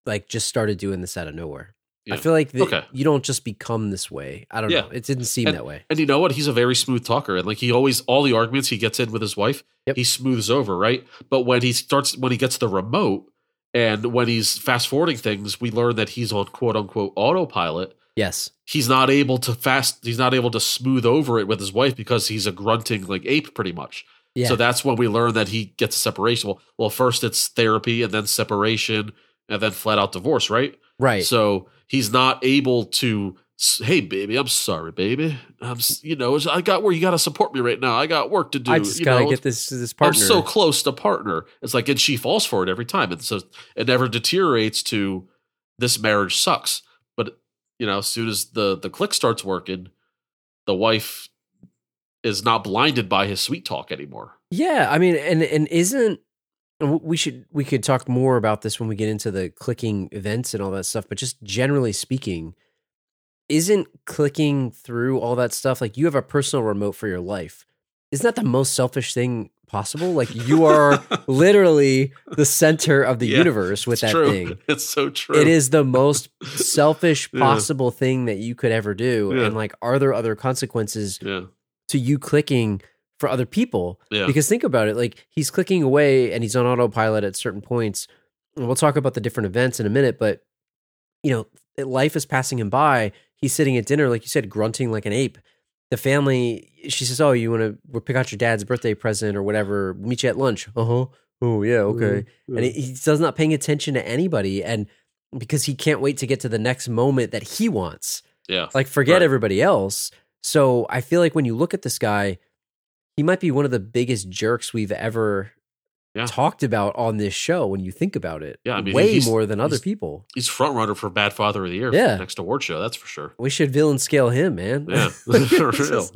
[SPEAKER 4] like just started doing this out of nowhere. I feel like the,
[SPEAKER 3] Okay.
[SPEAKER 4] you don't just become this way. I don't
[SPEAKER 3] Yeah.
[SPEAKER 4] know. It didn't seem that way.
[SPEAKER 3] and you know what? He's a very smooth talker, and like he always all the arguments he gets in with his wife,
[SPEAKER 4] Yep.
[SPEAKER 3] he smooths over, right? But when he starts when he gets the remote and when he's fast forwarding things, we learn that he's on quote unquote autopilot.
[SPEAKER 4] Yes.
[SPEAKER 3] He's not able to fast. He's not able to smooth over it with his wife because he's a grunting like ape, pretty much.
[SPEAKER 4] Yeah.
[SPEAKER 3] So that's when we learn that he gets a separation. Well, well, first it's therapy, and then separation, and then flat out divorce, right?
[SPEAKER 4] right.
[SPEAKER 3] So he's not able to hey baby, I'm sorry, baby. I'm you know, I got where you got to support me right now. I got work to do.
[SPEAKER 4] I just
[SPEAKER 3] you
[SPEAKER 4] gotta
[SPEAKER 3] know,
[SPEAKER 4] get this this partner I'm
[SPEAKER 3] so close to partner. It's like, and she falls for it every time, and so it never deteriorates to this marriage sucks. But you know, as soon as the the click starts working, the wife is not blinded by his sweet talk anymore.
[SPEAKER 4] Yeah, I mean, and and isn't we should we could talk more about this when we get into the clicking events and all that stuff. But just generally speaking, isn't clicking through all that stuff like you have a personal remote for your life? Isn't that the most selfish thing possible? Like you are (laughs) literally the center of the
[SPEAKER 3] Yeah,
[SPEAKER 4] universe with that
[SPEAKER 3] true.
[SPEAKER 4] thing. (laughs)
[SPEAKER 3] It's so true.
[SPEAKER 4] It is the most selfish (laughs)
[SPEAKER 3] Yeah.
[SPEAKER 4] possible thing that you could ever do.
[SPEAKER 3] Yeah.
[SPEAKER 4] And like, are there other consequences to you clicking for other people?
[SPEAKER 3] Yeah.
[SPEAKER 4] Because think about it, like he's clicking away and he's on autopilot at certain points. And we'll talk about the different events in a minute, but you know, life is passing him by. He's sitting at dinner, like you said, grunting like an ape. The family, she says, "Oh, you want to we'll pick out your dad's birthday present or whatever? Meet you at lunch." Uh huh. Oh yeah, okay.
[SPEAKER 3] Mm-hmm.
[SPEAKER 4] And he, he's does not paying attention to anybody, and because he can't wait to get to the next moment that he wants.
[SPEAKER 3] yeah.
[SPEAKER 4] Like forget
[SPEAKER 3] Right.
[SPEAKER 4] everybody else. So I feel like when you look at this guy, he might be one of the biggest jerks we've ever
[SPEAKER 3] Yeah.
[SPEAKER 4] talked about on this show. When you think about it,
[SPEAKER 3] Yeah, I mean,
[SPEAKER 4] way more than other
[SPEAKER 3] he's-
[SPEAKER 4] people.
[SPEAKER 3] He's front runner for Bad Father of the Year.
[SPEAKER 4] Yeah.
[SPEAKER 3] next award show. That's for sure.
[SPEAKER 4] We should villain scale him, man.
[SPEAKER 3] Yeah, (laughs) (laughs) for real.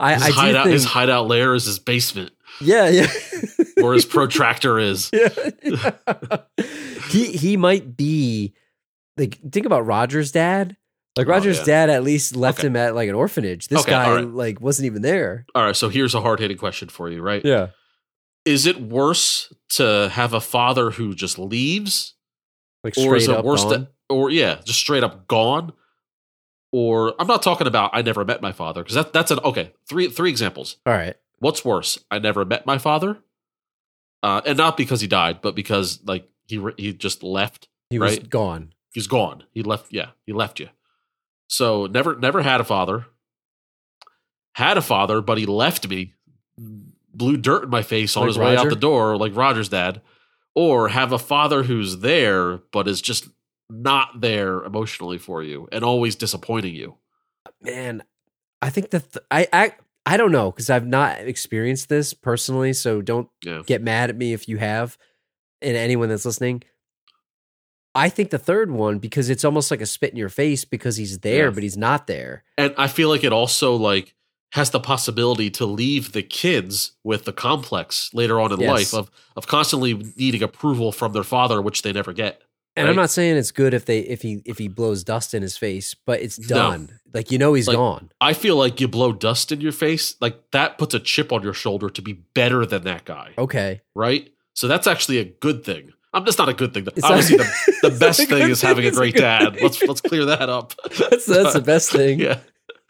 [SPEAKER 4] I,
[SPEAKER 3] His
[SPEAKER 4] I do
[SPEAKER 3] hideout,
[SPEAKER 4] think,
[SPEAKER 3] his hideout lair is his basement,
[SPEAKER 4] yeah, yeah. (laughs)
[SPEAKER 3] where his protractor is.
[SPEAKER 4] yeah. he he might be like think about Roger's dad. Like
[SPEAKER 3] Oh,
[SPEAKER 4] Roger's
[SPEAKER 3] yeah.
[SPEAKER 4] dad at least left
[SPEAKER 3] Okay.
[SPEAKER 4] him at like an orphanage. This
[SPEAKER 3] Okay,
[SPEAKER 4] guy
[SPEAKER 3] right.
[SPEAKER 4] like wasn't even there.
[SPEAKER 3] All right, so here's a hard hitting question for you, right?
[SPEAKER 4] Yeah.
[SPEAKER 3] Is it worse to have a father who just leaves,
[SPEAKER 4] Like
[SPEAKER 3] or is it worse
[SPEAKER 4] gone.
[SPEAKER 3] to, or yeah, just straight up gone? Or I'm not talking about I never met my father because that that's an okay three three examples.
[SPEAKER 4] All right.
[SPEAKER 3] What's worse? I never met my father, uh, and not because he died, but because like he re- he just left.
[SPEAKER 4] He was gone.
[SPEAKER 3] He's gone. He left. Yeah, he left you. So never never had a father. Had a father, but he left me. Blew dirt in my face on
[SPEAKER 4] Like
[SPEAKER 3] his way out the door, like Roger's dad. Or have a father who's there, but is just not there emotionally for you and always disappointing you.
[SPEAKER 4] Man, I think that th- I I I don't know because I've not experienced this personally. So don't
[SPEAKER 3] Yeah.
[SPEAKER 4] get mad at me if you have, and anyone that's listening. I think the third one because it's almost like a spit in your face because he's there
[SPEAKER 3] Yeah.
[SPEAKER 4] but he's not there.
[SPEAKER 3] And I feel like it also like has the possibility to leave the kids with the complex later on in
[SPEAKER 4] Yes.
[SPEAKER 3] life of of constantly needing approval from their father, which they never get.
[SPEAKER 4] And I'm not saying it's good if they if he if he blows dust in his face, but it's
[SPEAKER 3] No.
[SPEAKER 4] done. Like you know he's
[SPEAKER 3] Like,
[SPEAKER 4] gone.
[SPEAKER 3] I feel like you blow dust in your face, like that puts a chip on your shoulder to be better than that guy,
[SPEAKER 4] Okay.
[SPEAKER 3] right? So that's actually a good thing. I'm just not a good thing.
[SPEAKER 4] It's not-
[SPEAKER 3] Obviously, the, (laughs) the best thing is having a great dad.
[SPEAKER 4] thing.
[SPEAKER 3] Let's let's clear that up. (laughs)
[SPEAKER 4] That's that's the (laughs) best thing.
[SPEAKER 3] yeah,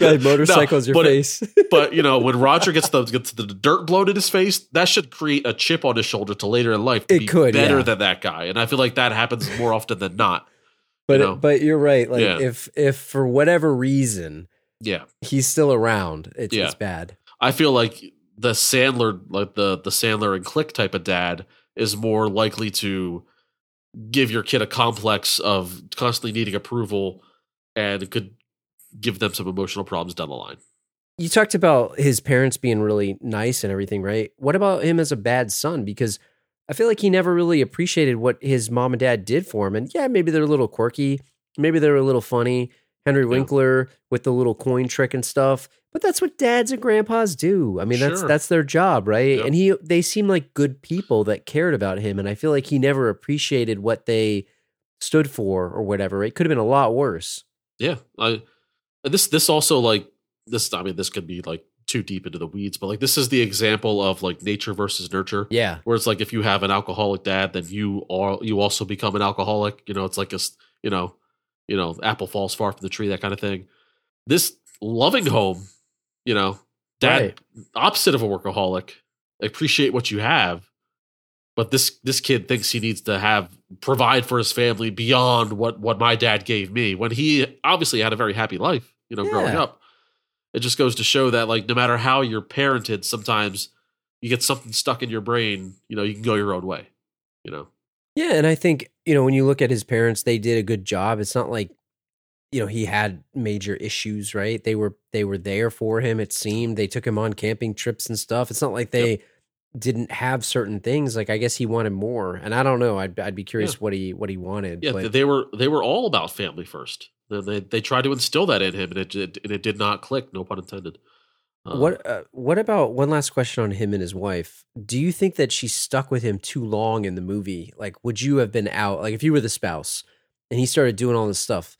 [SPEAKER 4] Guy (laughs) motorcycles your
[SPEAKER 3] but
[SPEAKER 4] face. (laughs)
[SPEAKER 3] but you know when Roger gets the gets the dirt blown in his face, that should create a chip on his shoulder to later in life
[SPEAKER 4] It
[SPEAKER 3] be
[SPEAKER 4] could,
[SPEAKER 3] better
[SPEAKER 4] yeah.
[SPEAKER 3] than that guy. And I feel like that happens more often than not.
[SPEAKER 4] but
[SPEAKER 3] know?
[SPEAKER 4] but you're right. Like
[SPEAKER 3] Yeah.
[SPEAKER 4] if if for whatever reason
[SPEAKER 3] Yeah,
[SPEAKER 4] he's still around, it's,
[SPEAKER 3] Yeah.
[SPEAKER 4] it's bad.
[SPEAKER 3] I feel like the Sandler, like the the Sandler and Click type of dad, is more likely to give your kid a complex of constantly needing approval, and it could give them some emotional problems down the line.
[SPEAKER 4] You talked about his parents being really nice and everything, right? What about him as a bad son? Because I feel like he never really appreciated what his mom and dad did for him. And yeah, maybe they're a little quirky, maybe they're a little funny. Henry Winkler with the little coin trick and stuff, but that's what dads and grandpas do. I mean, that's
[SPEAKER 3] Sure.
[SPEAKER 4] that's their job, right? And he they seem like good people that cared about him, and I feel like he never appreciated what they stood for or whatever. It could have been a lot worse.
[SPEAKER 3] Yeah, I this this also like this. I mean, this could be like too deep into the weeds, but like this is the example of like nature versus nurture.
[SPEAKER 4] Yeah,
[SPEAKER 3] where it's like if you have an alcoholic dad, then you are you also become an alcoholic. You know, it's like a you know, you know, apple falls far from the tree, that kind of thing. This loving home, you know, dad
[SPEAKER 4] Right.
[SPEAKER 3] opposite of a workaholic, appreciate what you have, but this this kid thinks he needs to have provide for his family beyond what what my dad gave me when he obviously had a very happy life, you know, growing up. It just goes to show that like no matter how you're parented, sometimes you get something stuck in your brain, you know, you can go your own way. You know.
[SPEAKER 4] Yeah, and I think you know when you look at his parents, they did a good job. It's not like you know he had major issues right they were they were there for him it seemed they took him on camping trips and stuff it's not like they didn't have certain things like i guess he wanted more and i don't know i'd, I'd be curious
[SPEAKER 3] Yeah.
[SPEAKER 4] what he what he wanted
[SPEAKER 3] Yeah,
[SPEAKER 4] but
[SPEAKER 3] they were they were all about family first. They they, they tried to instill that in him, and it, it and it did not click. No pun intended. Uh,
[SPEAKER 4] what uh, what about one last question on him and his wife do you think that she stuck with him too long in the movie like would you have been out like if you were the spouse and he started doing all this stuff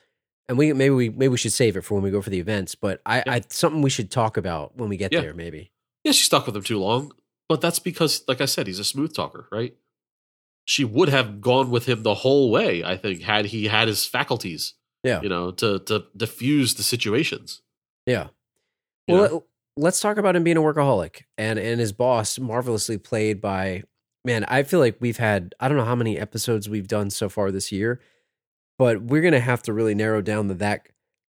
[SPEAKER 4] and we maybe we maybe we should save it for when we go for the events but i
[SPEAKER 3] Yeah.
[SPEAKER 4] i something we should talk about when we get
[SPEAKER 3] Yeah.
[SPEAKER 4] there maybe
[SPEAKER 3] Yeah, she stuck with him too long, but that's because, like I said, he's a smooth talker, right? She would have gone with him the whole way. I think had he had his faculties,
[SPEAKER 4] yeah
[SPEAKER 3] you know, to to diffuse the situations.
[SPEAKER 4] Yeah.
[SPEAKER 3] You
[SPEAKER 4] Well,
[SPEAKER 3] know?
[SPEAKER 4] let- let's talk about him being a workaholic and and his boss, marvelously played by man. I feel like we've had I don't know how many episodes we've done so far this year, but we're gonna have to really narrow down the that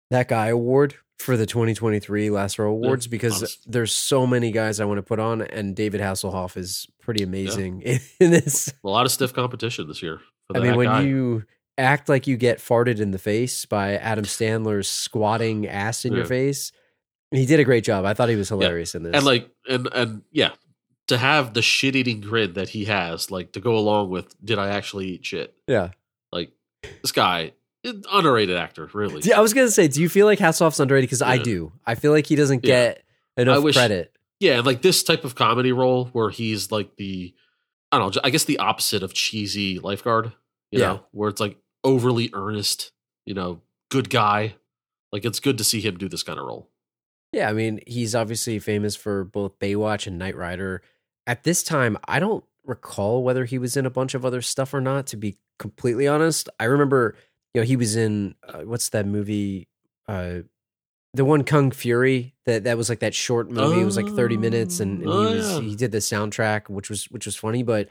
[SPEAKER 4] that guy award for the 2023 Last Row Awards because
[SPEAKER 3] honest.
[SPEAKER 4] there's so many guys I want to put on, and David Hasselhoff is pretty amazing in, (laughs) in this.
[SPEAKER 3] A lot of stiff competition this year. For
[SPEAKER 4] I mean, when
[SPEAKER 3] guy.
[SPEAKER 4] you act like you get farted in the face by Adam Sandler's squatting ass in your face, he did a great job. I thought he was hilarious in this.
[SPEAKER 3] and like and and yeah, to have the shit eating grin that he has, like to go along with, did I actually eat shit?
[SPEAKER 4] yeah.
[SPEAKER 3] Like this guy, underrated actor, really.
[SPEAKER 4] Yeah, I was gonna say, do you feel like Hasselhoff's underrated? Because I do. I feel like he doesn't
[SPEAKER 3] Yeah.
[SPEAKER 4] get enough
[SPEAKER 3] wish-
[SPEAKER 4] credit.
[SPEAKER 3] Yeah, like this type of comedy role where he's like the, I don't know, I guess the opposite of cheesy lifeguard. You
[SPEAKER 4] Yeah.
[SPEAKER 3] know, where it's like overly earnest. You know, good guy. Like it's good to see him do this kind of role.
[SPEAKER 4] Yeah, I mean, he's obviously famous for both Baywatch and Knight Rider. At this time, I don't recall whether he was in a bunch of other stuff or not. To be completely honest, I remember, you know, he was in uh, what's that movie? Uh, the one Kung Fury that that was like that short movie. it was like thirty minutes, and, and
[SPEAKER 3] Oh,
[SPEAKER 4] he was
[SPEAKER 3] yeah.
[SPEAKER 4] he did the soundtrack, which was which was funny. But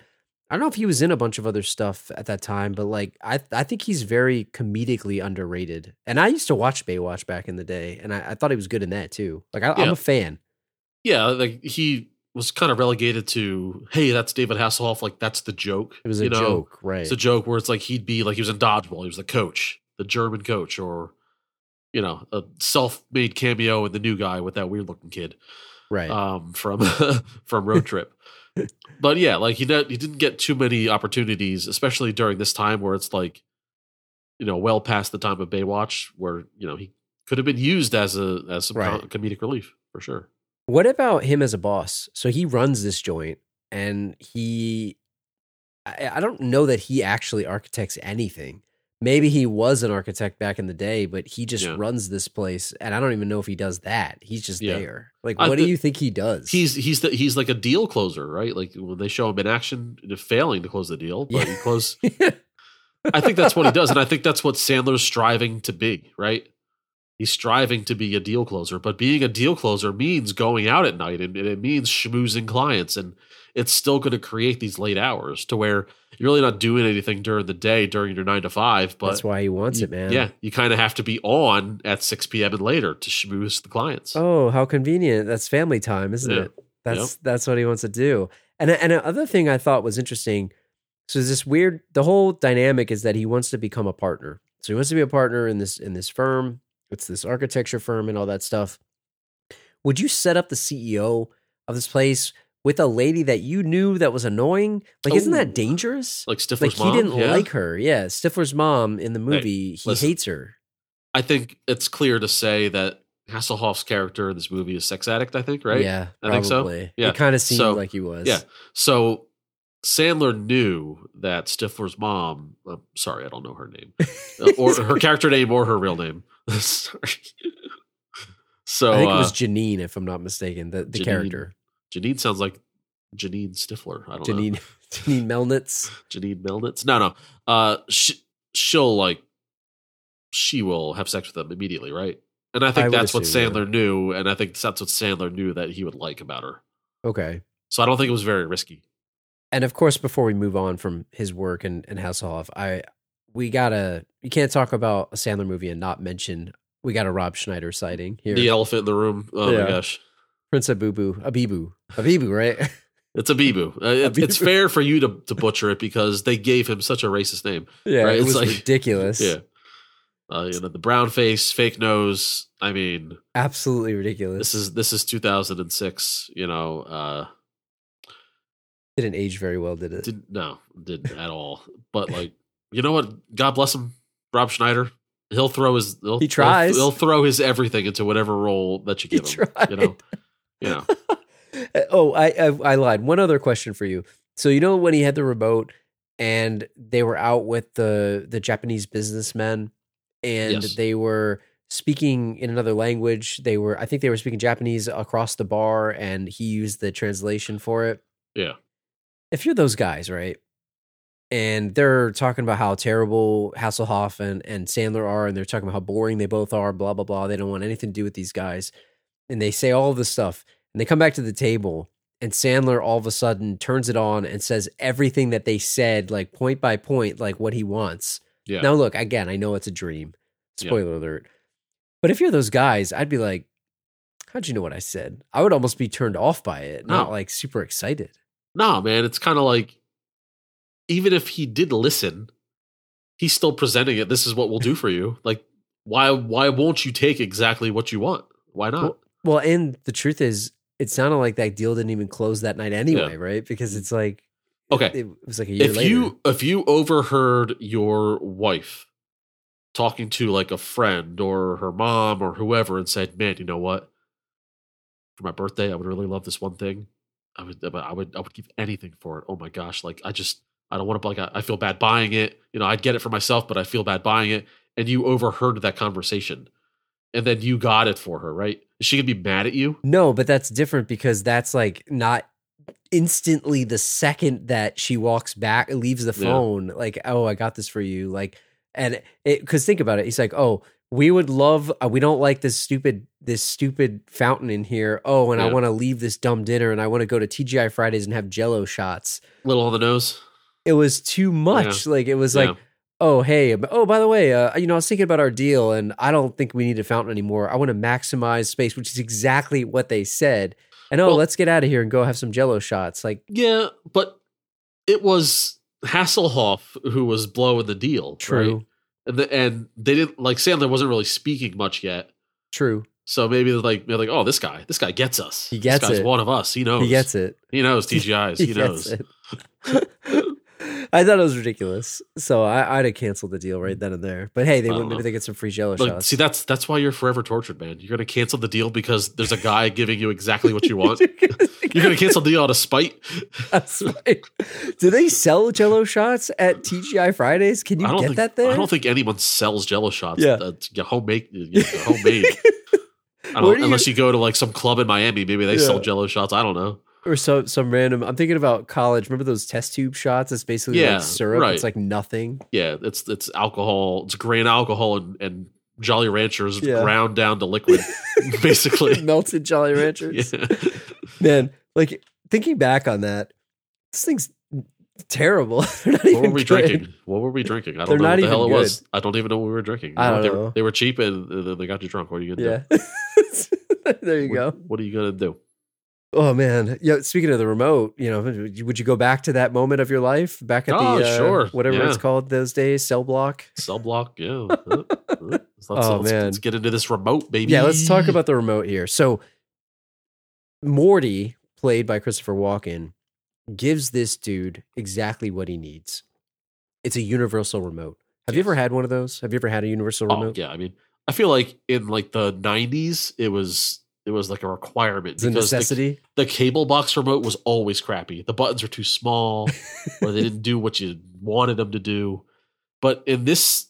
[SPEAKER 4] I don't know if he was in a bunch of other stuff at that time. But like, I I think he's very comedically underrated. And I used to watch Baywatch back in the day, and I, I thought he was good in that too. Like, I, I'm
[SPEAKER 3] Yeah.
[SPEAKER 4] a fan.
[SPEAKER 3] Yeah, like he was kind of relegated to, hey, that's David Hasselhoff. Like that's the joke.
[SPEAKER 4] It was a
[SPEAKER 3] know?
[SPEAKER 4] joke, right?
[SPEAKER 3] It's a joke where it's like he'd be like he was in dodgeball. He was the coach, the German coach, or you know, a self-made cameo in the new guy with that weird-looking kid
[SPEAKER 4] right.
[SPEAKER 3] um, from (laughs) from Road (laughs) Trip. but yeah, like he did, he didn't get too many opportunities, especially during this time where it's like, you know, well past the time of Baywatch, where you know he could have been used as a as some
[SPEAKER 4] Right.
[SPEAKER 3] comedic relief for sure.
[SPEAKER 4] What about him as a boss? So he runs this joint and he I, I don't know that he actually architects anything. Maybe he was an architect back in the day, but he just
[SPEAKER 3] Yeah.
[SPEAKER 4] runs this place and I don't even know if he does that. He's just
[SPEAKER 3] Yeah.
[SPEAKER 4] there. Like what do you think he does?
[SPEAKER 3] He's he's the, he's like a deal closer, right? Like when they show him in action, failing to close the deal, but
[SPEAKER 4] Yeah.
[SPEAKER 3] he close. (laughs) I think that's what he does, and I think that's what Sandler's striving to be, right? He's striving to be a deal closer, but being a deal closer means going out at night, and, and it means schmoozing clients, and it's still going to create these late hours to where you're really not doing anything during the day during your nine to five. But
[SPEAKER 4] That's why he wants
[SPEAKER 3] you-
[SPEAKER 4] it, man.
[SPEAKER 3] Yeah, you kind of have to be on at six p.m. and later to schmooze the clients.
[SPEAKER 4] Oh, how convenient. That's family time, isn't
[SPEAKER 3] Yeah.
[SPEAKER 4] it? That's that's what he wants to do. And and another thing I thought was interesting. So this weird the whole dynamic is that he wants to become a partner. So he wants to be a partner in this in this firm. It's this architecture firm and all that stuff. Would you set up the CEO of this place with a lady that you knew that was annoying? Like, isn't
[SPEAKER 3] Oh.
[SPEAKER 4] that dangerous?
[SPEAKER 3] Like Stifler's
[SPEAKER 4] Like he
[SPEAKER 3] mom,
[SPEAKER 4] didn't
[SPEAKER 3] yeah.
[SPEAKER 4] like her. Yeah, Stifler's mom in the movie, he
[SPEAKER 3] listen.
[SPEAKER 4] hates her.
[SPEAKER 3] I think it's clear to say that Hasselhoff's character in this movie is sex addict. I think, right?
[SPEAKER 4] Yeah,
[SPEAKER 3] I think so. Yeah.
[SPEAKER 4] It kind of seemed
[SPEAKER 3] So,
[SPEAKER 4] like he was.
[SPEAKER 3] Yeah. So Sandler knew that Stifler's mom. I'm sorry, I don't know her name, Uh, or her (laughs) character name, or her real name. (laughs) sorry. So
[SPEAKER 4] I think it
[SPEAKER 3] uh,
[SPEAKER 4] was Janine, if I'm not mistaken, the, the
[SPEAKER 3] Janine.
[SPEAKER 4] character.
[SPEAKER 3] Janine sounds like Janine Stifler. I don't know.
[SPEAKER 4] Janine (laughs) (laughs) Janine Melnitz.
[SPEAKER 3] Janine Melnitz. No, no. Uh, she, she'll like she will have sex with him immediately, right? And I think
[SPEAKER 4] I
[SPEAKER 3] that's what
[SPEAKER 4] assume, yeah.
[SPEAKER 3] Sandler knew, and I think that's what Sandler knew that he would like about her.
[SPEAKER 4] Okay.
[SPEAKER 3] So I don't think it was very risky.
[SPEAKER 4] And of course, before we move on from his work and, and Hasselhoff, I we gotta you can't talk about a Sandler movie and not mention we got a Rob Schneider sighting here.
[SPEAKER 3] The elephant in the room. Oh
[SPEAKER 4] Yeah.
[SPEAKER 3] my gosh.
[SPEAKER 4] Prince Abubu. Abibu. Abibu, right? (laughs)
[SPEAKER 3] It's a Bibu. Uh, it- it's fair for you to, to butcher it because they gave him such a racist name. (laughs)
[SPEAKER 4] yeah,
[SPEAKER 3] Right,
[SPEAKER 4] it
[SPEAKER 3] it's
[SPEAKER 4] was
[SPEAKER 3] like-
[SPEAKER 4] ridiculous. (laughs)
[SPEAKER 3] Yeah. Uh, you know, the brown face, fake nose. I mean,
[SPEAKER 4] Absolutely ridiculous.
[SPEAKER 3] this is this is 2006. You know, uh,
[SPEAKER 4] didn't age very well, did it?
[SPEAKER 3] didn't no, didn't at all. But like, you know what? God bless him, Rob Schneider. He'll throw his. He'll,
[SPEAKER 4] He tries.
[SPEAKER 3] He'll, he'll throw his everything into whatever role that you
[SPEAKER 4] He
[SPEAKER 3] give him. You know. You (laughs) know.
[SPEAKER 4] oh, I, I I lied. One other question for you. So you know when he had the remote and they were out with the the Japanese businessmen and
[SPEAKER 3] Yes.
[SPEAKER 4] they were speaking in another language. They were I think they were speaking Japanese across the bar and he used the translation for it.
[SPEAKER 3] Yeah.
[SPEAKER 4] If you're those guys, right? And they're talking about how terrible Hasselhoff and, and Sandler are, and they're talking about how boring they both are, blah, blah, blah. They don't want anything to do with these guys. And they say all this stuff. And they come back to the table, and Sandler all of a sudden turns it on and says everything that they said, like point by point, like what he wants.
[SPEAKER 3] Yeah.
[SPEAKER 4] Now, look, again, I know it's a dream.
[SPEAKER 3] Yeah.
[SPEAKER 4] Spoiler alert. But if you're those guys, I'd be like, how'd you know what I said? I would almost be turned off by it, not
[SPEAKER 3] No.
[SPEAKER 4] like super excited.
[SPEAKER 3] No, man, it's kind of like even if he did listen, he's still presenting it. This is what we'll do for you. (laughs) Like, why why won't you take exactly what you want? Why not?
[SPEAKER 4] Well, well, and the truth is, it sounded like that deal didn't even close that night anyway, right? Because it's like,
[SPEAKER 3] Okay.
[SPEAKER 4] it, it was like a year
[SPEAKER 3] if
[SPEAKER 4] later.
[SPEAKER 3] you if you overheard your wife talking to like a friend or her mom or whoever and said, "Man, you know what? For my birthday, I would really love this one thing. I would I would I would give anything for it. Oh my gosh, like I just I don't want to like I, feel bad buying it. You know, I'd get it for myself, but I feel bad buying it." And you overheard that conversation. And then you got it for her, right? Is she gonna be mad at you?
[SPEAKER 4] no, but that's different because that's like not instantly the second that she walks back, leaves the
[SPEAKER 3] Yeah.
[SPEAKER 4] phone, like, oh, I got this for you, like, and it because think about it, he's like, oh. We would love. Uh, we don't like this stupid, this stupid fountain in here. Oh, and I want to leave this dumb dinner, and I want to go to TGI Fridays and have Jello shots.
[SPEAKER 3] Little on the nose.
[SPEAKER 4] It was too much. Like it was like, oh hey oh by the way uh, you know i was thinking about our deal and i don't think we need a fountain anymore i want to maximize space which is exactly what they said and oh
[SPEAKER 3] Well-
[SPEAKER 4] let's get out of here and go have some jello shots like
[SPEAKER 3] Yeah, but it was Hasselhoff who was blowing the deal.
[SPEAKER 4] true
[SPEAKER 3] right? And, the, and they didn't like Sandler wasn't really speaking much yet.
[SPEAKER 4] true
[SPEAKER 3] So maybe they're like they're like, oh, this guy, this guy gets us.
[SPEAKER 4] He gets
[SPEAKER 3] this guy's
[SPEAKER 4] it.
[SPEAKER 3] one of us. He knows.
[SPEAKER 4] he gets it
[SPEAKER 3] He knows TGIs. (laughs) He, knows. (laughs) (laughs)
[SPEAKER 4] i thought it was ridiculous so I, i'd have canceled the deal right then and there but hey they would maybe they get some free jello
[SPEAKER 3] Like,
[SPEAKER 4] shots
[SPEAKER 3] see, that's that's why you're forever tortured, man. You're gonna cancel the deal because there's a guy giving you exactly what you want. (laughs) (laughs) You're gonna cancel the deal out of spite. (laughs)
[SPEAKER 4] That's right. Do they sell Jello shots at TGI Fridays? Can you get
[SPEAKER 3] think
[SPEAKER 4] that there?
[SPEAKER 3] I don't think anyone sells Jello shots.
[SPEAKER 4] Yeah.
[SPEAKER 3] That's yeah, homemade. homemade. I don't,
[SPEAKER 4] you-
[SPEAKER 3] unless you go to like some club in Miami, maybe they sell Jello shots. I don't know.
[SPEAKER 4] Or some some random. I'm thinking about college. Remember those test tube shots? It's basically
[SPEAKER 3] Yeah,
[SPEAKER 4] like syrup.
[SPEAKER 3] right.
[SPEAKER 4] It's like nothing.
[SPEAKER 3] Yeah, it's it's alcohol. It's grain alcohol and, and Jolly Ranchers
[SPEAKER 4] Yeah.
[SPEAKER 3] ground down to liquid, (laughs) basically. (laughs)
[SPEAKER 4] Melted Jolly Ranchers.
[SPEAKER 3] Yeah. (laughs)
[SPEAKER 4] Man, like thinking back on that, this thing's terrible.
[SPEAKER 3] What were we
[SPEAKER 4] good.
[SPEAKER 3] drinking? What were we drinking? I don't
[SPEAKER 4] They're
[SPEAKER 3] know what the hell it
[SPEAKER 4] good.
[SPEAKER 3] was. I don't even know what we were drinking.
[SPEAKER 4] I don't
[SPEAKER 3] they,
[SPEAKER 4] know.
[SPEAKER 3] Were, they were cheap and they got you drunk. What are you gonna
[SPEAKER 4] Yeah.
[SPEAKER 3] do?
[SPEAKER 4] there you
[SPEAKER 3] What-
[SPEAKER 4] go.
[SPEAKER 3] What are you gonna do?
[SPEAKER 4] Oh man, yeah. Speaking of the remote, you know, would you go back to that moment of your life, back at
[SPEAKER 3] Oh,
[SPEAKER 4] the uh,
[SPEAKER 3] sure.
[SPEAKER 4] whatever
[SPEAKER 3] Yeah.
[SPEAKER 4] it's called those days, cell block?
[SPEAKER 3] Cell block, yeah. (laughs) Let's,
[SPEAKER 4] Oh,
[SPEAKER 3] let's-
[SPEAKER 4] man.
[SPEAKER 3] let's get into this remote, baby.
[SPEAKER 4] Yeah, let's talk about the remote here. So, Morty, played by Christopher Walken, gives this dude exactly what he needs. It's a universal remote. Have you ever had one of those? Have you ever had a universal
[SPEAKER 3] Oh
[SPEAKER 4] remote?
[SPEAKER 3] yeah, I mean, I feel like in like the '90s, it was it was like a requirement
[SPEAKER 4] It's a
[SPEAKER 3] the-
[SPEAKER 4] necessity.
[SPEAKER 3] the cable box remote was always crappy. The buttons were too small, (laughs) or they didn't do what you wanted them to do. But in this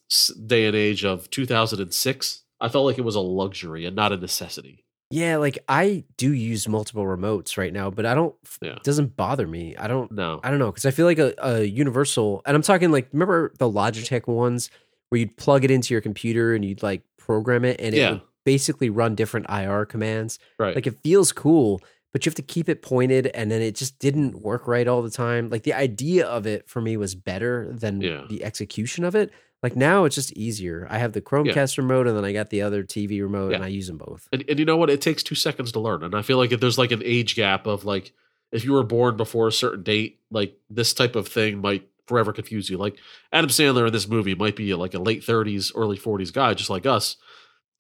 [SPEAKER 3] day and age of 2006, I felt like it was a luxury and not a necessity.
[SPEAKER 4] yeah, like I do use multiple remotes right now, but I don't.
[SPEAKER 3] Yeah.
[SPEAKER 4] It doesn't bother me. I don't.
[SPEAKER 3] No,
[SPEAKER 4] I don't know because I feel like a, a universal, and I'm talking like remember the Logitech ones where you'd plug it into your computer and you'd like program it, and it
[SPEAKER 3] Yeah.
[SPEAKER 4] would basically run different IR commands.
[SPEAKER 3] right?
[SPEAKER 4] Like it feels cool, but you have to keep it pointed, and then it just didn't work right all the time. Like the idea of it for me was better than
[SPEAKER 3] Yeah.
[SPEAKER 4] the execution of it. Like now it's just easier. I have the Chromecast remote, and then I got the other TV remote, and I use them both.
[SPEAKER 3] and, and you know what? It takes two seconds to learn. And I feel like if there's like an age gap of like, if you were born before a certain date, like this type of thing might forever confuse you. Like Adam Sandler in this movie might be like a late 30s, early 40s guy, just like us.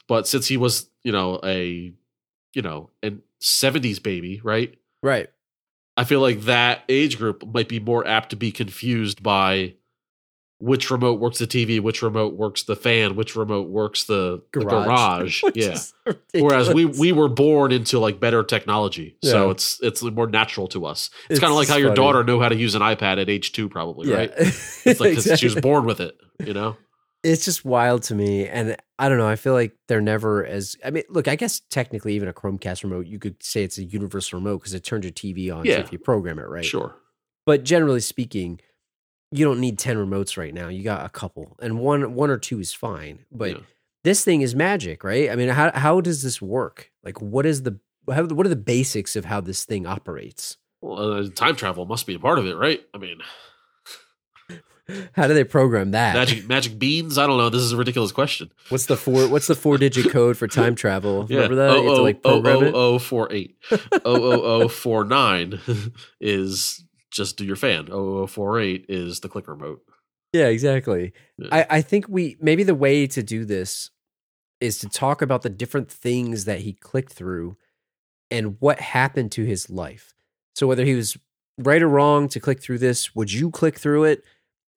[SPEAKER 3] But since he was, you know, a, you know, an 70s baby, right?
[SPEAKER 4] Right.
[SPEAKER 3] I feel like that age group might be more apt to be confused by which remote works the TV, which remote works the fan, which remote works the the garage. (laughs) Yeah. Whereas we we were born into like better technology, so it's it's more natural to us. It's,
[SPEAKER 4] It's
[SPEAKER 3] kind of like how your
[SPEAKER 4] funny.
[SPEAKER 3] daughter knew how to use an iPad at age two, probably,
[SPEAKER 4] yeah.
[SPEAKER 3] right? (laughs) It's like 'cause she was
[SPEAKER 4] Exactly.
[SPEAKER 3] born with it, you know.
[SPEAKER 4] It's just wild to me and i don't know i feel like they're never as i mean look i guess technically even a chromecast remote you could say it's a universal remote because it turns your tv on
[SPEAKER 3] Yeah.
[SPEAKER 4] if you program it right
[SPEAKER 3] Sure,
[SPEAKER 4] but generally speaking you don't need 10 remotes right now you got a couple and one one or two is fine but
[SPEAKER 3] Yeah.
[SPEAKER 4] this thing is magic right i mean how, how does this work like what is the how, what are the basics of how this thing operates
[SPEAKER 3] well, uh, time travel must be a part of it, right? I mean,
[SPEAKER 4] how do they program that
[SPEAKER 3] magic magic beans. I don't know. This is a ridiculous question.
[SPEAKER 4] what's the four what's the four digit code for time travel (laughs)
[SPEAKER 3] Yeah.
[SPEAKER 4] remember that you have to oh, oh, like program it
[SPEAKER 3] 00048. (laughs) 00049 (laughs) is just do your fan. 0048 is the click remote.
[SPEAKER 4] Yeah, exactly.
[SPEAKER 3] Yeah.
[SPEAKER 4] I, I think we maybe the way to do this is to talk about the different things that he clicked through and what happened to his life. So whether he was right or wrong to click through this, would you click through it?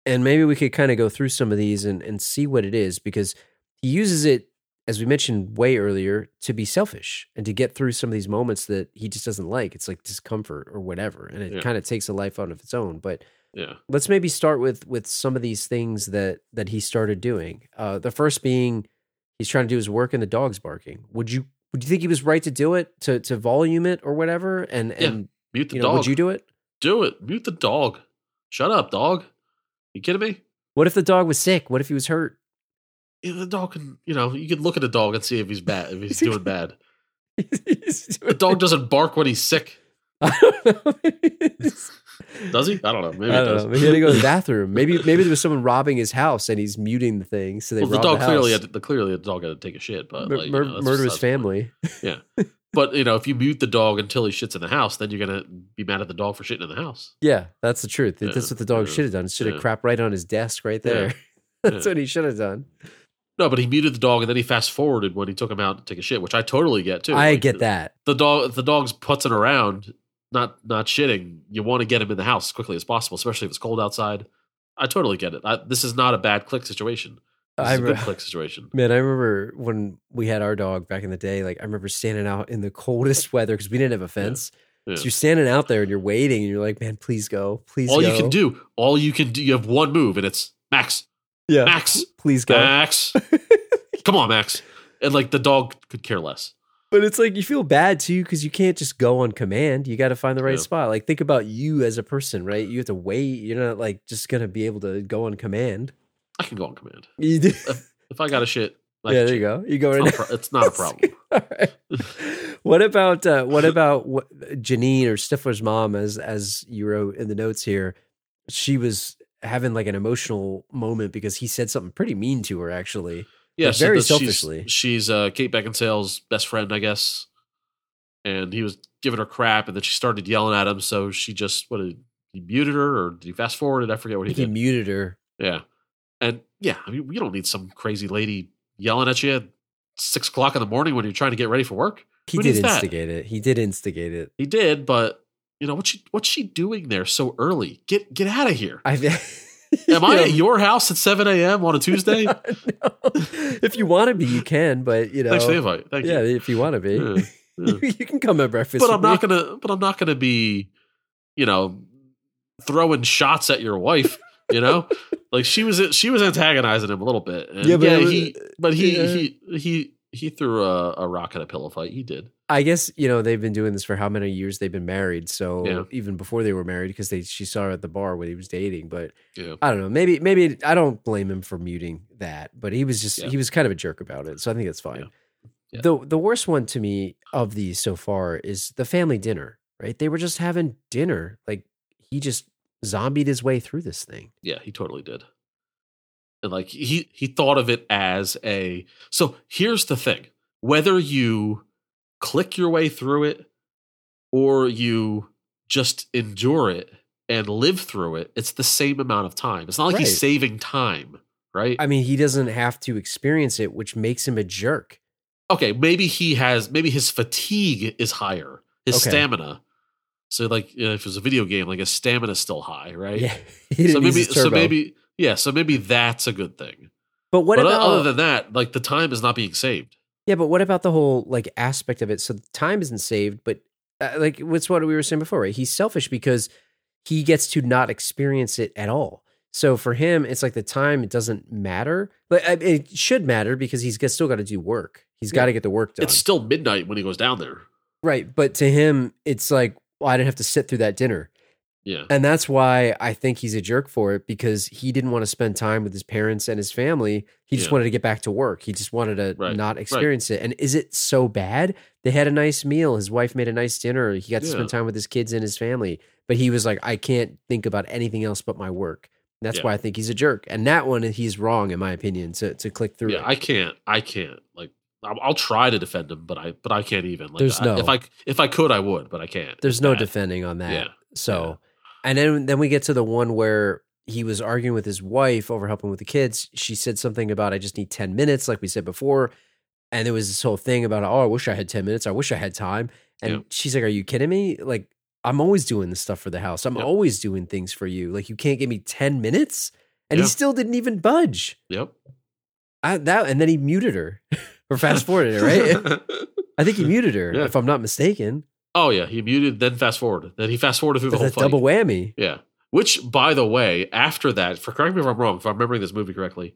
[SPEAKER 4] And maybe we could kind of go through some of these and, and see what it is because he uses it, as we mentioned way earlier, to be selfish and to get through some of these moments that he just doesn't like. It's like discomfort or whatever. And it
[SPEAKER 3] Yeah.
[SPEAKER 4] kind of takes a life out of its own. But
[SPEAKER 3] Yeah.
[SPEAKER 4] let's maybe start with with some of these things that that he started doing. Uh, the first being he's trying to do his work and the dog's barking. Would you would you think he was right to do it to to volume it or whatever? And
[SPEAKER 3] Yeah.
[SPEAKER 4] and
[SPEAKER 3] Mute the
[SPEAKER 4] you know,
[SPEAKER 3] dog.
[SPEAKER 4] would you do it?
[SPEAKER 3] do it? Mute the dog. Shut up, dog. You kidding me?
[SPEAKER 4] What if the dog was sick? What if he was hurt?
[SPEAKER 3] Yeah, the dog can, you know, you can look at a dog and see if he's bad, if he's doing bad. The dog (laughs) doesn't bark when he's sick,
[SPEAKER 4] I don't know.
[SPEAKER 3] does he? I don't know. Maybe
[SPEAKER 4] I don't
[SPEAKER 3] does.
[SPEAKER 4] know. Maybe he had to go to the (laughs) bathroom. Maybe maybe there was someone robbing his house and he's muting the thing. So they
[SPEAKER 3] Well, the dog
[SPEAKER 4] the
[SPEAKER 3] clearly had the clearly the dog had to take a shit, but
[SPEAKER 4] Mur-
[SPEAKER 3] like, you know,
[SPEAKER 4] murder his
[SPEAKER 3] family. point. (laughs) But you know, if you mute the dog until he shits in the house, then you're gonna be mad at the dog for shitting in the house.
[SPEAKER 4] Yeah, that's the truth. That's
[SPEAKER 3] uh,
[SPEAKER 4] what the dog uh,
[SPEAKER 3] yeah,
[SPEAKER 4] should have done. Should have
[SPEAKER 3] yeah.
[SPEAKER 4] crapped right on his desk right
[SPEAKER 3] Yeah,
[SPEAKER 4] there. (laughs) that's
[SPEAKER 3] yeah.
[SPEAKER 4] what he should have done.
[SPEAKER 3] No, but he muted the dog and then he fast forwarded when he took him out to take a shit, which I totally get too.
[SPEAKER 4] I
[SPEAKER 3] Like,
[SPEAKER 4] get that.
[SPEAKER 3] The dog, the dog's putzing around, not not shitting. You want to get him in the house as quickly as possible, especially if it's cold outside. I totally get it. I, this is not a bad click situation.
[SPEAKER 4] I
[SPEAKER 3] is a good
[SPEAKER 4] re-
[SPEAKER 3] click situation. (laughs)
[SPEAKER 4] Man, I remember when we had our dog back in the day. Like I remember standing out in the coldest (laughs) weather because we didn't have a fence.
[SPEAKER 3] Yeah.
[SPEAKER 4] So you're standing out there and you're waiting, and you're like, "Man, please go, please."
[SPEAKER 3] All
[SPEAKER 4] go.
[SPEAKER 3] you can do, all you can do, you have one move, and it's Max,
[SPEAKER 4] yeah,
[SPEAKER 3] Max, (laughs)
[SPEAKER 4] please go.
[SPEAKER 3] Max. Come on, Max. And like the dog could care less.
[SPEAKER 4] But it's like you feel bad too because you can't just go on command. You got to find the right
[SPEAKER 3] Yeah.
[SPEAKER 4] spot. Like think about you as a person, right? You have to wait. You're not like just gonna be able to go on command.
[SPEAKER 3] I can go on command.
[SPEAKER 4] You do.
[SPEAKER 3] If I got a shit, I
[SPEAKER 4] yeah, there you go. You go right
[SPEAKER 3] It's it's not a (laughs) problem. (laughs)
[SPEAKER 4] Right. What about uh, what (laughs) about what, Janine or Stifler's mom? As as you wrote in the notes here, she was having like an emotional moment because he said something pretty mean to her. Actually,
[SPEAKER 3] Yeah,
[SPEAKER 4] But very
[SPEAKER 3] that she's-
[SPEAKER 4] selfishly.
[SPEAKER 3] She's, uh, Kate Beckinsale's best friend, I guess. And he was giving her crap, and then she started yelling at him. So she just, what did he muted her, or did he fast forwarded? I forget what he
[SPEAKER 4] he
[SPEAKER 3] did.
[SPEAKER 4] muted her.
[SPEAKER 3] Yeah. And yeah, I mean, you don't need some crazy lady yelling at you at six o'clock in the morning when you're trying to get ready for work.
[SPEAKER 4] He
[SPEAKER 3] Who
[SPEAKER 4] did
[SPEAKER 3] needs that?
[SPEAKER 4] instigate it. He did instigate it.
[SPEAKER 3] He did, but you know what's she what's she doing there so early? Get get out of here.
[SPEAKER 4] I (laughs)
[SPEAKER 3] Am I at your house at seven a.m. on a Tuesday? (laughs)
[SPEAKER 4] no. If you want to be, you can. But you know,
[SPEAKER 3] Thanks for the invite. Thank
[SPEAKER 4] yeah,
[SPEAKER 3] you.
[SPEAKER 4] if you want to be,
[SPEAKER 3] Yeah, yeah.
[SPEAKER 4] you, (laughs) you can come at breakfast.
[SPEAKER 3] But I'm not
[SPEAKER 4] me.
[SPEAKER 3] gonna. But I'm not gonna be, you know, throwing shots at your wife. You know, like she was she was antagonizing him a little bit. And
[SPEAKER 4] Yeah,
[SPEAKER 3] yeah,
[SPEAKER 4] but it was-
[SPEAKER 3] he but he
[SPEAKER 4] yeah.
[SPEAKER 3] he he he threw a, a rock at a pillow fight. He did.
[SPEAKER 4] I guess you know they've been doing this for how many years they've been married. So
[SPEAKER 3] Yeah.
[SPEAKER 4] even before they were married, because they she saw her at the bar when he was dating. But
[SPEAKER 3] Yeah.
[SPEAKER 4] I don't know. Maybe maybe I don't blame him for muting that. But he was just
[SPEAKER 3] Yeah.
[SPEAKER 4] he was kind of a jerk about it. So I think that's fine.
[SPEAKER 3] Yeah. Yeah.
[SPEAKER 4] The the worst one to me of these so far is the family dinner. Right? They were just having dinner. Like he just zombied his way through this thing.
[SPEAKER 3] Yeah, he totally did. And like he he thought of it as a so here's the thing. Whether you click your way through it or you just endure it, and live through it, it's the same amount of time. It's not like
[SPEAKER 4] Right.
[SPEAKER 3] he's saving time, right?
[SPEAKER 4] I mean, he doesn't have to experience it, which makes him a jerk.
[SPEAKER 3] okay, maybe he has maybe his fatigue is higher, his
[SPEAKER 4] Okay.
[SPEAKER 3] stamina. So like know, if it was a video game, like his stamina's still high, right?
[SPEAKER 4] Yeah, (laughs)
[SPEAKER 3] So maybe so maybe yeah, so maybe that's a good thing.
[SPEAKER 4] But what
[SPEAKER 3] but
[SPEAKER 4] about
[SPEAKER 3] other than that, like the time is not being saved.
[SPEAKER 4] Yeah, but what about the whole like aspect of it? So the time isn't saved, but uh, like what's what we were saying before, right? He's selfish because he gets to not experience it at all. So for him, it's like the time it doesn't matter. Like it should matter because he's still got to do work. He's got to get the work done,
[SPEAKER 3] It's still midnight when he goes down there.
[SPEAKER 4] right? But to him, it's like well, I didn't have to sit through that dinner.
[SPEAKER 3] Yeah.
[SPEAKER 4] And that's why I think he's a jerk for it because he didn't want to spend time with his parents and his family. He just
[SPEAKER 3] Yeah.
[SPEAKER 4] wanted to get back to work. He just wanted to
[SPEAKER 3] Right,
[SPEAKER 4] not
[SPEAKER 3] right.
[SPEAKER 4] experience it. And is it so bad? They had a nice meal. His wife made a nice dinner. He got to
[SPEAKER 3] Yeah.
[SPEAKER 4] spend time with his kids and his family. But he was like, I can't think about anything else but my work. And that's
[SPEAKER 3] Yeah.
[SPEAKER 4] why I think he's a jerk. And that one, he's wrong, in my opinion, to, to click through
[SPEAKER 3] Yeah,
[SPEAKER 4] it.
[SPEAKER 3] I can't. I can't. Like, I'll, I'll try to defend him, but I, but I can't even. Like,
[SPEAKER 4] There's
[SPEAKER 3] I-
[SPEAKER 4] no-
[SPEAKER 3] If I, if I could, I would, but I can't.
[SPEAKER 4] There's
[SPEAKER 3] It's
[SPEAKER 4] no
[SPEAKER 3] bad.
[SPEAKER 4] defending on that.
[SPEAKER 3] Yeah.
[SPEAKER 4] So, and then then we get to the one where he was arguing with his wife over helping with the kids. She said something about I just need 10 minutes like we said before. And there was this whole thing about oh, I wish I had 10 minutes. I wish I had time. And
[SPEAKER 3] Yeah.
[SPEAKER 4] she's like, "Are you kidding me? Like I'm always doing this stuff for the house. I'm
[SPEAKER 3] Yep.
[SPEAKER 4] always doing things for you. Like you can't give me 10 minutes?" And
[SPEAKER 3] Yeah.
[SPEAKER 4] he still didn't even budge.
[SPEAKER 3] Yep.
[SPEAKER 4] I, that and then he muted her (laughs) or fast forwarded it, right? (laughs) I think he muted her
[SPEAKER 3] Yeah.
[SPEAKER 4] if I'm not mistaken.
[SPEAKER 3] oh yeah, he muted, then fast forwarded, then he fast forwarded through the
[SPEAKER 4] That's
[SPEAKER 3] whole
[SPEAKER 4] double whammy.
[SPEAKER 3] Yeah. Which, by the way, after that, for correct me if I'm wrong, if I'm remembering this movie correctly,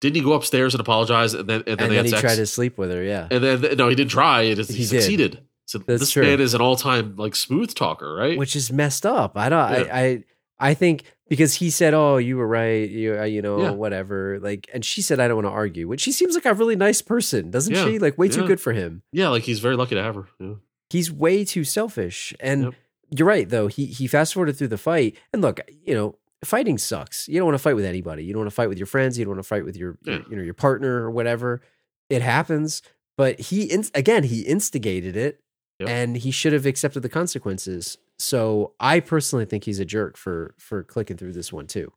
[SPEAKER 3] didn't he go upstairs and apologize, and then and then
[SPEAKER 4] And
[SPEAKER 3] they
[SPEAKER 4] then
[SPEAKER 3] had
[SPEAKER 4] he
[SPEAKER 3] sex,
[SPEAKER 4] tried to sleep with her, yeah.
[SPEAKER 3] and then no, he didn't try. It is, he,
[SPEAKER 4] He
[SPEAKER 3] succeeded. So
[SPEAKER 4] That's
[SPEAKER 3] this
[SPEAKER 4] true.
[SPEAKER 3] man is an all-time like smooth talker, right?
[SPEAKER 4] which is messed up. I don't.
[SPEAKER 3] Yeah.
[SPEAKER 4] I, I I think because he said, "Oh, you were right," you uh, you know,
[SPEAKER 3] Yeah.
[SPEAKER 4] whatever. Like, and she said, "I don't want to argue," which she seems like a really nice person, doesn't
[SPEAKER 3] Yeah.
[SPEAKER 4] she? Like, way too good for him.
[SPEAKER 3] yeah, like he's very lucky to have her. Yeah.
[SPEAKER 4] He's way too selfish. And
[SPEAKER 3] Yep.
[SPEAKER 4] you're right, though. He he fast forwarded through the fight, and look, you know. Fighting sucks. You don't want to fight with anybody. You don't want to fight with your friends. You don't want to fight with your, your you know, your partner or whatever. It happens. But he, again, he instigated it,
[SPEAKER 3] Yep.
[SPEAKER 4] and he should have accepted the consequences. So I personally think he's a jerk for for clicking through this one too.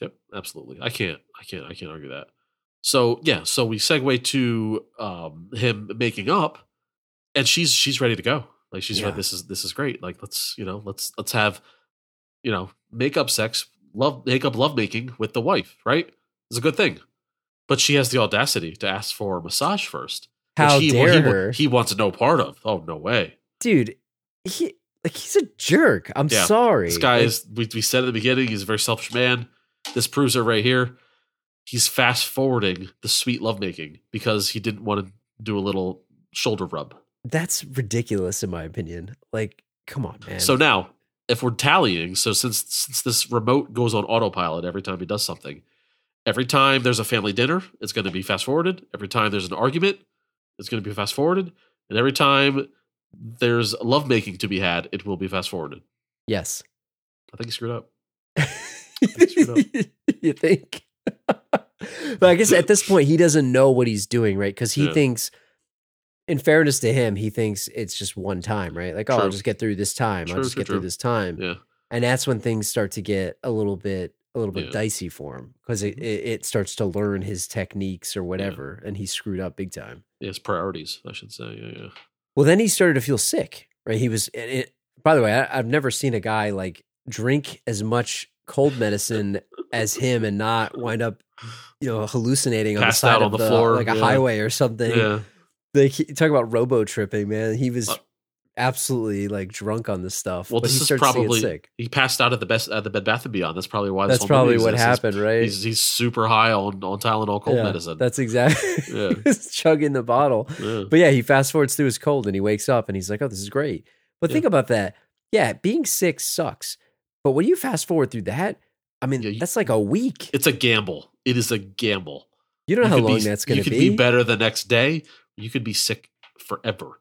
[SPEAKER 3] Yep, absolutely. I can't, I can't, I can't argue that. So yeah, so we segue to um, him making up, and she's she's ready to go. Like she's
[SPEAKER 4] Yeah.
[SPEAKER 3] like, this is this is great. Like let's you know let's let's have you know make up sex, love make up love making with the wife. Right, it's a good thing. But she has the audacity to ask for a massage first.
[SPEAKER 4] How
[SPEAKER 3] he,
[SPEAKER 4] dare
[SPEAKER 3] he,
[SPEAKER 4] her,
[SPEAKER 3] He wants no part of. Oh no way.
[SPEAKER 4] dude? He like he's a jerk. I'm
[SPEAKER 3] Yeah.
[SPEAKER 4] sorry.
[SPEAKER 3] This guy
[SPEAKER 4] Like,
[SPEAKER 3] is, we, we said at the beginning, he's a very selfish man. This proves it right here. He's fast forwarding the sweet lovemaking because he didn't want to do a little shoulder rub.
[SPEAKER 4] that's ridiculous in my opinion. Like, come on, man.
[SPEAKER 3] So now, if we're tallying, so since since this remote goes on autopilot every time he does something, every time there's a family dinner, it's going to be fast forwarded. Every time there's an argument, it's going to be fast forwarded. And every time there's lovemaking to be had, it will be fast forwarded.
[SPEAKER 4] yes,
[SPEAKER 3] I think he (laughs) screwed up.
[SPEAKER 4] you think? (laughs) but I guess at this point he doesn't know what he's doing, right? Because he
[SPEAKER 3] Yeah.
[SPEAKER 4] thinks, in fairness to him, he thinks it's just one time, right? Like, oh, I'll just get through this time. I'll just
[SPEAKER 3] true,
[SPEAKER 4] get through this time.
[SPEAKER 3] Yeah.
[SPEAKER 4] and that's when things start to get a little bit a little bit
[SPEAKER 3] Yeah.
[SPEAKER 4] dicey for him because it,
[SPEAKER 3] Mhm.
[SPEAKER 4] it, it starts to learn his techniques or whatever and he's screwed up big time
[SPEAKER 3] Yes, priorities, I should say. Yeah, yeah.
[SPEAKER 4] Well then he started to feel sick right he was it, it- by the way I, i've never seen a guy like drink as much cold medicine as him and not wind up you know hallucinating on
[SPEAKER 3] Passed
[SPEAKER 4] the side of
[SPEAKER 3] the
[SPEAKER 4] the
[SPEAKER 3] floor,
[SPEAKER 4] like a
[SPEAKER 3] yeah.
[SPEAKER 4] highway or something
[SPEAKER 3] Yeah.
[SPEAKER 4] like talk about robo tripping man he was
[SPEAKER 3] Uh,
[SPEAKER 4] absolutely like drunk on this stuff
[SPEAKER 3] Well,
[SPEAKER 4] but
[SPEAKER 3] this is probably
[SPEAKER 4] sick
[SPEAKER 3] he passed out at the best at the Bed Bath and Beyond. That's probably why.
[SPEAKER 4] That's probably what
[SPEAKER 3] exists.
[SPEAKER 4] happened right
[SPEAKER 3] He's, he's super high on on Tylenol cold
[SPEAKER 4] Yeah,
[SPEAKER 3] medicine.
[SPEAKER 4] That's exactly.
[SPEAKER 3] Yeah. (laughs)
[SPEAKER 4] He's chugging the bottle.
[SPEAKER 3] Yeah.
[SPEAKER 4] But yeah, he fast forwards through his cold and he wakes up and he's like, "Oh, this is great." But
[SPEAKER 3] Yeah.
[SPEAKER 4] think about that. Yeah, being sick sucks. But when you fast forward through that, I mean,
[SPEAKER 3] you-
[SPEAKER 4] that's like a week.
[SPEAKER 3] It's a gamble. It is a gamble.
[SPEAKER 4] You don't know
[SPEAKER 3] You
[SPEAKER 4] how long
[SPEAKER 3] be,
[SPEAKER 4] that's going to be.
[SPEAKER 3] You could
[SPEAKER 4] be
[SPEAKER 3] better the next day. You could be sick forever.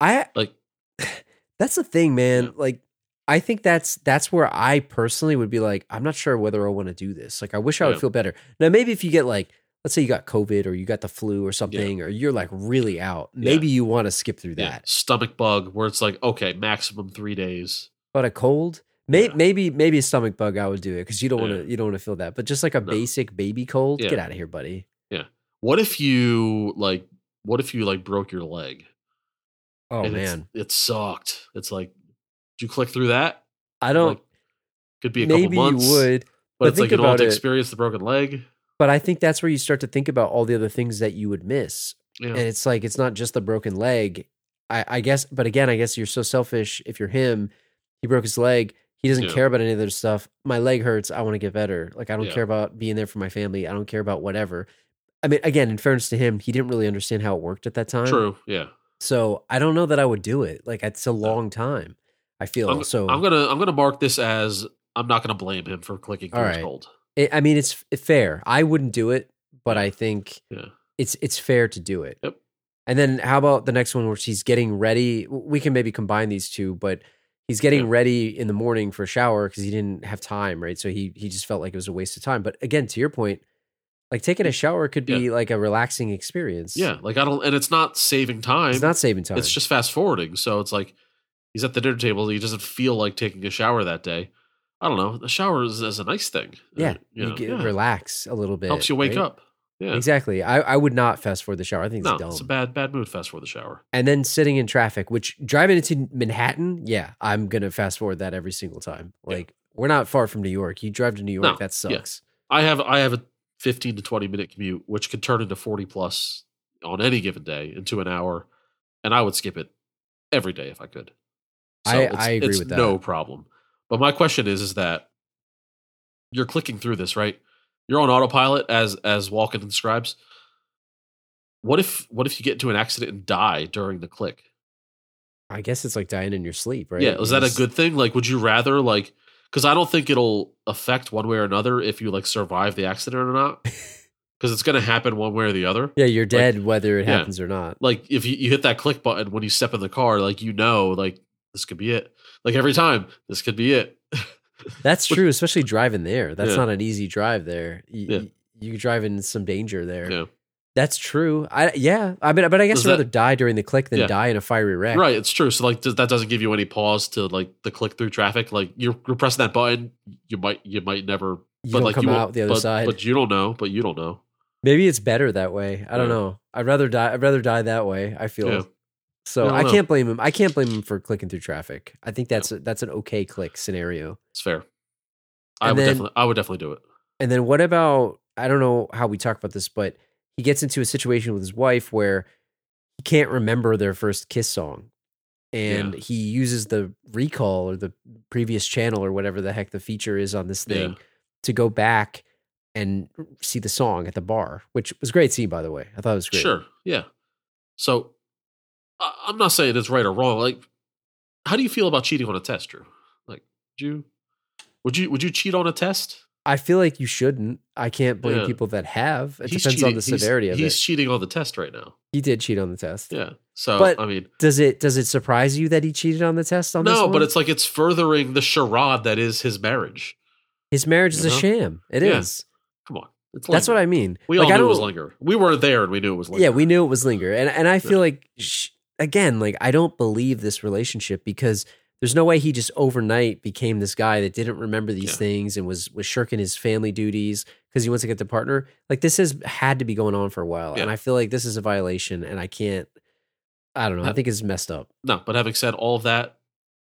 [SPEAKER 4] I
[SPEAKER 3] Like (sighs)
[SPEAKER 4] that's the thing, man.
[SPEAKER 3] Yeah.
[SPEAKER 4] Like I think that's that's where I personally would be like, I'm not sure whether I want to do this. Like I wish I would
[SPEAKER 3] Yeah.
[SPEAKER 4] feel better. Now maybe if you get like let's say you got COVID or you got the flu or something, or you're like really out,
[SPEAKER 3] Yeah.
[SPEAKER 4] maybe you want to skip through
[SPEAKER 3] yeah,
[SPEAKER 4] that.
[SPEAKER 3] stomach bug, where it's like okay, maximum three days.
[SPEAKER 4] But a cold, May,
[SPEAKER 3] Yeah.
[SPEAKER 4] Maybe maybe a stomach bug I would do it because you don't want
[SPEAKER 3] Yeah.
[SPEAKER 4] to you don't want to feel that. But just like a
[SPEAKER 3] No.
[SPEAKER 4] basic baby cold, get out of here, buddy. Yeah.
[SPEAKER 3] What if you like? What if you like broke your leg?
[SPEAKER 4] Oh
[SPEAKER 3] and it's-
[SPEAKER 4] man,
[SPEAKER 3] it sucked. It's like, did you click through that?
[SPEAKER 4] I don't.
[SPEAKER 3] Like, could be a
[SPEAKER 4] maybe
[SPEAKER 3] couple months.
[SPEAKER 4] you would,
[SPEAKER 3] but,
[SPEAKER 4] but
[SPEAKER 3] it's like
[SPEAKER 4] think
[SPEAKER 3] you don't have
[SPEAKER 4] about
[SPEAKER 3] to
[SPEAKER 4] it.
[SPEAKER 3] experience the broken leg.
[SPEAKER 4] but I think that's where you start to think about all the other things that you would miss.
[SPEAKER 3] Yeah,
[SPEAKER 4] And it's like it's not just the broken leg. I, I guess, but again, I guess you're so selfish. If you're him, he broke his leg. He doesn't
[SPEAKER 3] Yeah.
[SPEAKER 4] care about any of this stuff. My leg hurts. I want to get better. Like I don't
[SPEAKER 3] Yeah.
[SPEAKER 4] care about being there for my family. I don't care about whatever. I mean, again, in fairness to him, he didn't really understand how it worked at that time.
[SPEAKER 3] true. Yeah,
[SPEAKER 4] So I don't know that I would do it. Like it's a long time. I feel
[SPEAKER 3] I'm,
[SPEAKER 4] so.
[SPEAKER 3] I'm gonna I'm gonna mark this as I'm not gonna blame him for clicking
[SPEAKER 4] All right. it, I mean, it's fair. I wouldn't do it, but I think
[SPEAKER 3] Yeah,
[SPEAKER 4] it's it's fair to do it.
[SPEAKER 3] Yep.
[SPEAKER 4] And then how about the next one where he's getting ready? We can maybe combine these two, but he's getting
[SPEAKER 3] Yeah.
[SPEAKER 4] ready in the morning for a shower because he didn't have time, right? So he he just felt like it was a waste of time. But again, to your point, like taking a shower could be like a relaxing experience.
[SPEAKER 3] yeah. Like I don't, and it's not saving time.
[SPEAKER 4] it's not saving time.
[SPEAKER 3] It's just fast forwarding. So it's like he's at the dinner table. He doesn't feel like taking a shower that day. I don't know. The shower is, is a nice thing.
[SPEAKER 4] yeah,
[SPEAKER 3] Uh,
[SPEAKER 4] you,
[SPEAKER 3] know,
[SPEAKER 4] get,
[SPEAKER 3] yeah.
[SPEAKER 4] relax a little bit.
[SPEAKER 3] helps you wake
[SPEAKER 4] right?
[SPEAKER 3] up. Yeah,
[SPEAKER 4] Exactly. I, I would not fast forward the shower. I think it's
[SPEAKER 3] no,
[SPEAKER 4] dumb.
[SPEAKER 3] it's a bad bad mood fast for the shower.
[SPEAKER 4] and then sitting in traffic, which driving into Manhattan, yeah, I'm gonna fast forward that every single time.
[SPEAKER 3] Yeah.
[SPEAKER 4] Like we're not far from New York. You drive to New York,
[SPEAKER 3] No,
[SPEAKER 4] that
[SPEAKER 3] yeah.
[SPEAKER 4] sucks.
[SPEAKER 3] I have I have a 15 to 20 minute commute, which could turn into 40 plus on any given day into an hour, and I would skip it every day if I could.
[SPEAKER 4] I-
[SPEAKER 3] it's-
[SPEAKER 4] I agree with that.
[SPEAKER 3] No problem. But my question is, is that you're clicking through this, right? You're on autopilot as as Walken describes. What if what if you get into an accident and die during the click?
[SPEAKER 4] I guess it's like dying in your sleep, right?
[SPEAKER 3] Yeah, is that a good thing? Like, would you rather like? Because I don't think it'll affect one way or another if you like survive the accident or not. (laughs) Because it's going to happen one way or the other.
[SPEAKER 4] Yeah, you're dead whether it
[SPEAKER 3] yeah.
[SPEAKER 4] happens or not.
[SPEAKER 3] Like if you, you hit that click button when you step in the car, like you know, like this could be it. Like every time, this could be it. (laughs)
[SPEAKER 4] That's true, especially driving there. That's
[SPEAKER 3] Yeah.
[SPEAKER 4] not an easy drive there. You,
[SPEAKER 3] Yeah.
[SPEAKER 4] you drive in some danger there.
[SPEAKER 3] yeah,
[SPEAKER 4] That's true. I yeah. I mean, but I guess
[SPEAKER 3] Does
[SPEAKER 4] I'd
[SPEAKER 3] that-
[SPEAKER 4] rather die during the click than
[SPEAKER 3] Yeah.
[SPEAKER 4] die in a fiery wreck.
[SPEAKER 3] right. It's true. So like does, that doesn't give you any pause to like the click through traffic. Like you're, you're pressing that button, you might you might never.
[SPEAKER 4] You
[SPEAKER 3] but
[SPEAKER 4] don't
[SPEAKER 3] like
[SPEAKER 4] come
[SPEAKER 3] you
[SPEAKER 4] out
[SPEAKER 3] won't-
[SPEAKER 4] the other
[SPEAKER 3] but,
[SPEAKER 4] side.
[SPEAKER 3] But you don't know. But you don't know.
[SPEAKER 4] Maybe it's better that way. I don't
[SPEAKER 3] Yeah.
[SPEAKER 4] know. I'd rather die. I'd rather die that way. I feel.
[SPEAKER 3] Yeah.
[SPEAKER 4] So
[SPEAKER 3] I don't
[SPEAKER 4] I,
[SPEAKER 3] know.
[SPEAKER 4] can't blame him. I can't blame him for clicking through traffic. I think that's a, that's an okay click scenario.
[SPEAKER 3] It's fair. I
[SPEAKER 4] And
[SPEAKER 3] would
[SPEAKER 4] then-
[SPEAKER 3] definitely. I would definitely do it.
[SPEAKER 4] And then what about I don't know how we talk about this, but he gets into a situation with his wife where he can't remember their first kiss song. And
[SPEAKER 3] Yeah.
[SPEAKER 4] he uses the recall or the previous channel or whatever the heck the feature is on this thing
[SPEAKER 3] Yeah.
[SPEAKER 4] to go back and see the song at the bar, which was a great scene by the way. I thought it was great.
[SPEAKER 3] Sure. Yeah. So I'm not saying it's right or wrong. Like, how do you feel about cheating on a test, Drew? Like, would you would you would you cheat on a test?
[SPEAKER 4] I feel like you shouldn't. I can't blame
[SPEAKER 3] Yeah.
[SPEAKER 4] people that have. It
[SPEAKER 3] He's
[SPEAKER 4] depends on
[SPEAKER 3] cheating-
[SPEAKER 4] the
[SPEAKER 3] he's-
[SPEAKER 4] severity of
[SPEAKER 3] He's
[SPEAKER 4] it.
[SPEAKER 3] cheating on the test right now.
[SPEAKER 4] He did cheat on the test.
[SPEAKER 3] Yeah. So
[SPEAKER 4] But
[SPEAKER 3] I mean,
[SPEAKER 4] Does it does it surprise you that he cheated on the test on this
[SPEAKER 3] no, but it's like it's furthering the charade that is his marriage.
[SPEAKER 4] his marriage is
[SPEAKER 3] You
[SPEAKER 4] a sham. It is.
[SPEAKER 3] Yeah. Come on, it's
[SPEAKER 4] That's what I mean.
[SPEAKER 3] We
[SPEAKER 4] like,
[SPEAKER 3] all
[SPEAKER 4] I
[SPEAKER 3] knew it was Linger. We weren't there, and we knew it was Linger.
[SPEAKER 4] Yeah, we knew it was linger, and and I feel
[SPEAKER 3] Yeah.
[SPEAKER 4] like sh- again, like I don't believe this relationship because there's no way he just overnight became this guy that didn't remember these
[SPEAKER 3] Yeah.
[SPEAKER 4] things and was was shirking his family duties because he wants to get the partner. Like this has had to be going on for a while,
[SPEAKER 3] Yeah.
[SPEAKER 4] and I feel like this is a violation, and I can't. I don't know. I think it's messed up.
[SPEAKER 3] No, but having said all of that,